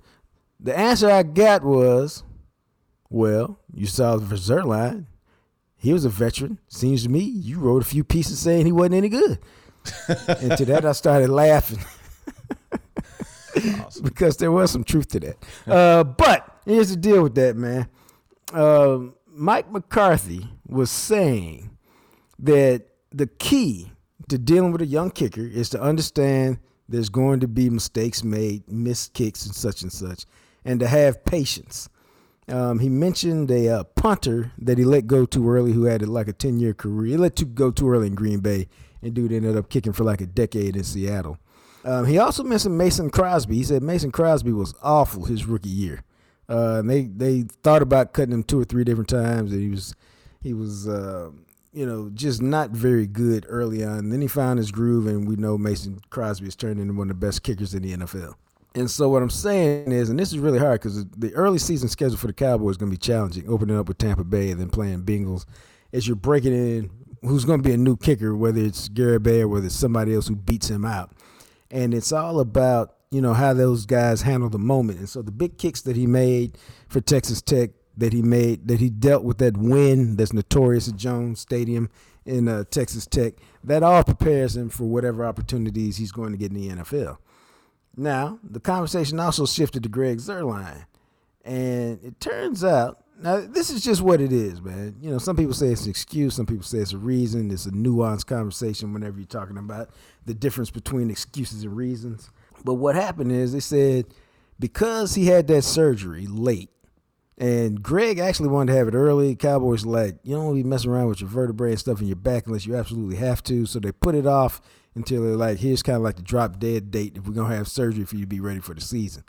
the answer I got was, well, you saw the Zuerlein. He was a veteran. Seems to me you wrote a few pieces saying he wasn't any good. and to that I started laughing. because there was some truth to that. Uh, but here's the deal with that, man. Uh, Mike McCarthy was saying that the key to dealing with a young kicker is to understand there's going to be mistakes made, missed kicks, and such and such, and to have patience. Um, he mentioned a uh, punter that he let go too early who had like a 10 year career. He let you go too early in Green Bay, and dude ended up kicking for like a decade in Seattle. Um, he also mentioned Mason Crosby. He said Mason Crosby was awful his rookie year. Uh, they they thought about cutting him two or three different times, and he was he was uh, you know just not very good early on. Then he found his groove, and we know Mason Crosby has turned into one of the best kickers in the NFL. And so what I'm saying is, and this is really hard because the early season schedule for the Cowboys is going to be challenging, opening up with Tampa Bay and then playing Bengals. As you're breaking in, who's going to be a new kicker, whether it's Garibay or whether it's somebody else who beats him out. And it's all about, you know how those guys handle the moment. And so the big kicks that he made for Texas Tech, that he made, that he dealt with that win that's notorious at Jones Stadium in uh, Texas Tech, that all prepares him for whatever opportunities he's going to get in the NFL. Now, the conversation also shifted to Greg Zuerlein. And it turns out, now this is just what it is, man. You know, some people say it's an excuse, some people say it's a reason. It's a nuanced conversation whenever you're talking about the difference between excuses and reasons. But what happened is they said because he had that surgery late, and Greg actually wanted to have it early. Cowboys like, you don't want to be messing around with your vertebrae and stuff in your back unless you absolutely have to. So they put it off until they're like, here's kind of like the drop dead date if we're gonna have surgery for you to be ready for the season.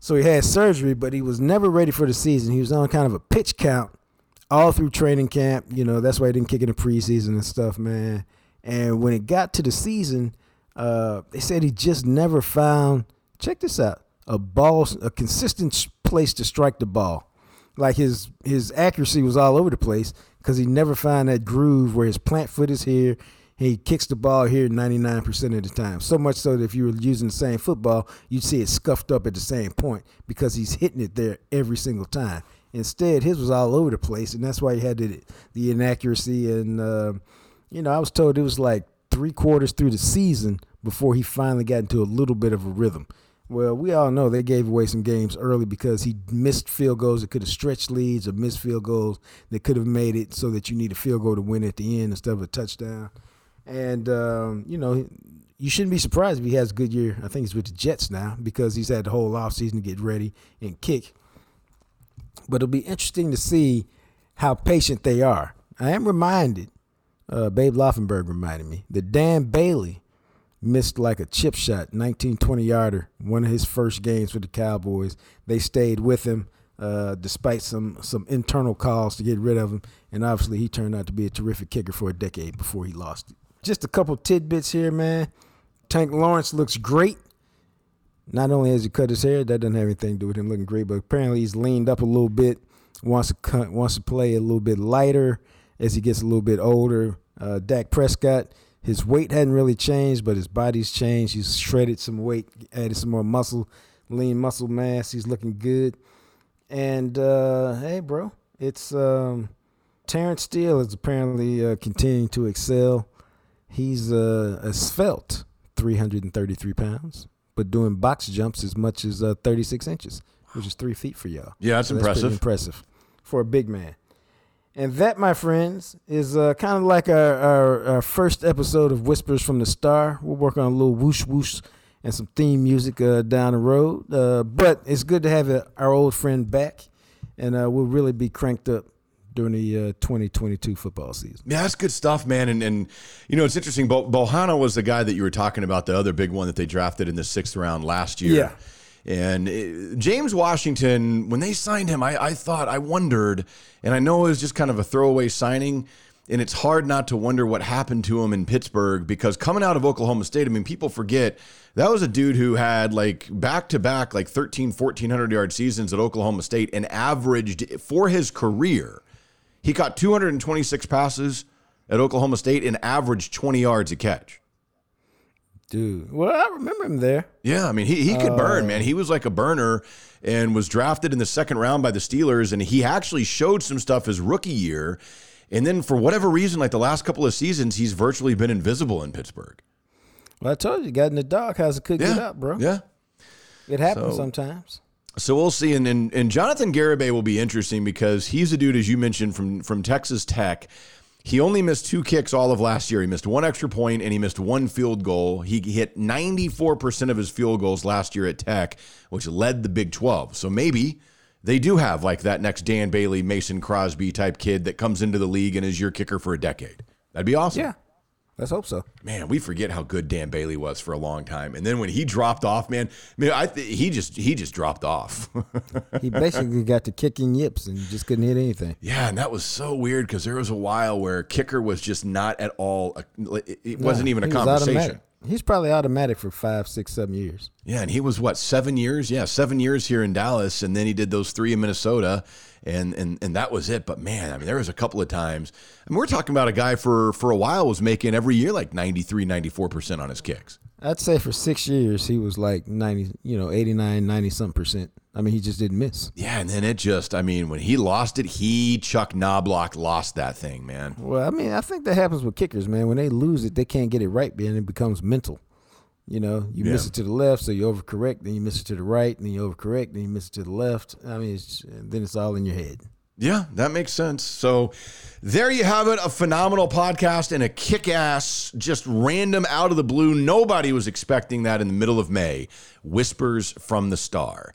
So he had surgery, but he was never ready for the season. He was on kind of a pitch count all through training camp. You know, that's why he didn't kick in the preseason and stuff, man. And when it got to the season, uh, they said he just never found. Check this out: a ball, a consistent place to strike the ball. Like his his accuracy was all over the place because he never found that groove where his plant foot is here. He kicks the ball here 99% of the time. So much so that if you were using the same football, you'd see it scuffed up at the same point because he's hitting it there every single time. Instead, his was all over the place, and that's why he had the, the inaccuracy. And, uh, you know, I was told it was like three quarters through the season before he finally got into a little bit of a rhythm. Well, we all know they gave away some games early because he missed field goals that could have stretched leads or missed field goals that could have made it so that you need a field goal to win at the end instead of a touchdown. And um, you know, you shouldn't be surprised if he has a good year. I think he's with the Jets now because he's had the whole offseason to get ready and kick. But it'll be interesting to see how patient they are. I am reminded, uh, Babe Laufenberg reminded me that Dan Bailey missed like a chip shot, 19, 20 yarder, one of his first games for the Cowboys. They stayed with him uh, despite some some internal calls to get rid of him, and obviously he turned out to be a terrific kicker for a decade before he lost it. Just a couple tidbits here, man. Tank Lawrence looks great. Not only has he cut his hair, that doesn't have anything to do with him looking great, but apparently he's leaned up a little bit, wants to cut, wants to play a little bit lighter as he gets a little bit older. Uh, Dak Prescott, his weight hadn't really changed, but his body's changed. He's shredded some weight, added some more muscle, lean muscle mass. He's looking good. And uh, hey, bro, it's um, Terence Steele is apparently uh, continuing to excel. He's uh, a svelte 333 pounds, but doing box jumps as much as uh, 36 inches, which is three feet for y'all. Yeah, that's So impressive. pretty impressive for a big man. And that, my friends, is uh, kind of like our, our, our first episode of Whispers from the Star. We'll work on a little whoosh whoosh and some theme music uh, down the road. Uh, but it's good to have uh, our old friend back, and uh, we'll really be cranked up during the uh, 2022 football season. Yeah, that's good stuff, man. And and you know, it's interesting. Bo- Bohanna was the guy that you were talking about, the other big one that they drafted in the sixth round last year. Yeah. And uh, James Washington, when they signed him, I, I thought, I wondered, and I know it was just kind of a throwaway signing. And it's hard not to wonder what happened to him in Pittsburgh because coming out of Oklahoma State, I mean, people forget that was a dude who had like back to back, like 13, 1400 yard seasons at Oklahoma State and averaged for his career. He caught 226 passes at Oklahoma State and averaged 20 yards a catch. Dude, well, I remember him there. Yeah, I mean, he, he could burn, uh, man. He was like a burner and was drafted in the second round by the Steelers. And he actually showed some stuff his rookie year. And then for whatever reason, like the last couple of seasons, he's virtually been invisible in Pittsburgh. Well, I told you, got in the doghouse and couldn't Yeah. get up, bro. Yeah. It happens So- sometimes. So we'll see. And, and and Jonathan Garibay will be interesting because he's a dude, as you mentioned, from from Texas Tech. He only missed two kicks all of last year. He missed one extra point and he missed one field goal. He hit 94% of his field goals last year at Tech, which led the Big 12. So maybe they do have like that next Dan Bailey, Mason Crosby type kid that comes into the league and is your kicker for a decade. That'd be awesome. Yeah, let's hope so. Man, we forget how good Dan Bailey was for a long time, and then when he dropped off, man, man, I th- he just he just dropped off. He basically got the kicking yips and just couldn't hit anything. Yeah, and that was so weird because there was a while where kicker was just not at all. A, it it wasn't even a conversation. automatic. He's probably automatic for five, six, seven years. Yeah, and he was what seven years? Yeah, seven years here in Dallas, and then he did those three in Minnesota, and and and that was it. But man, I mean, there was a couple of times. I mean, we're talking about a guy for for a while was making every year like 93, 94 percent on his kicks. I'd say for six years he was like 90, you know, 89, 90 something percent. I mean, he just didn't miss. Yeah, and then it just, I mean, when he lost it, he Chuck Knobloch lost that thing, man. Well, I mean, I think that happens with kickers, man. When they lose it, they can't get it right, man. It becomes mental. You know, you Yeah. miss it to the left, so you overcorrect, then you miss it to the right, then you overcorrect, then you miss it to the left. I mean, it's, then it's all in your head. Yeah, that makes sense. So there you have it a phenomenal podcast and a kick ass, just random out of the blue. Nobody was expecting that in the middle of May. Whispers from the Star.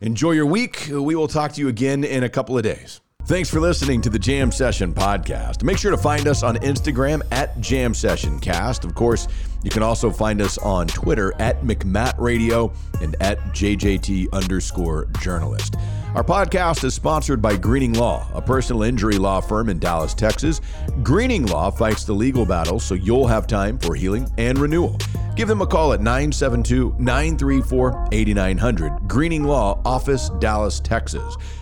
Enjoy your week. We will talk to you again in a couple of days. Thanks for listening to the Jam Session podcast. Make sure to find us on Instagram at Jam Session Cast. Of course, you can also find us on Twitter at McMatt Radio and at JJT underscore journalist. Our podcast is sponsored by Greening Law, a personal injury law firm in Dallas, Texas. Greening Law fights the legal battle so you'll have time for healing and renewal. Give them a call at 972 934 8900. Greening Law Office, Dallas, Texas.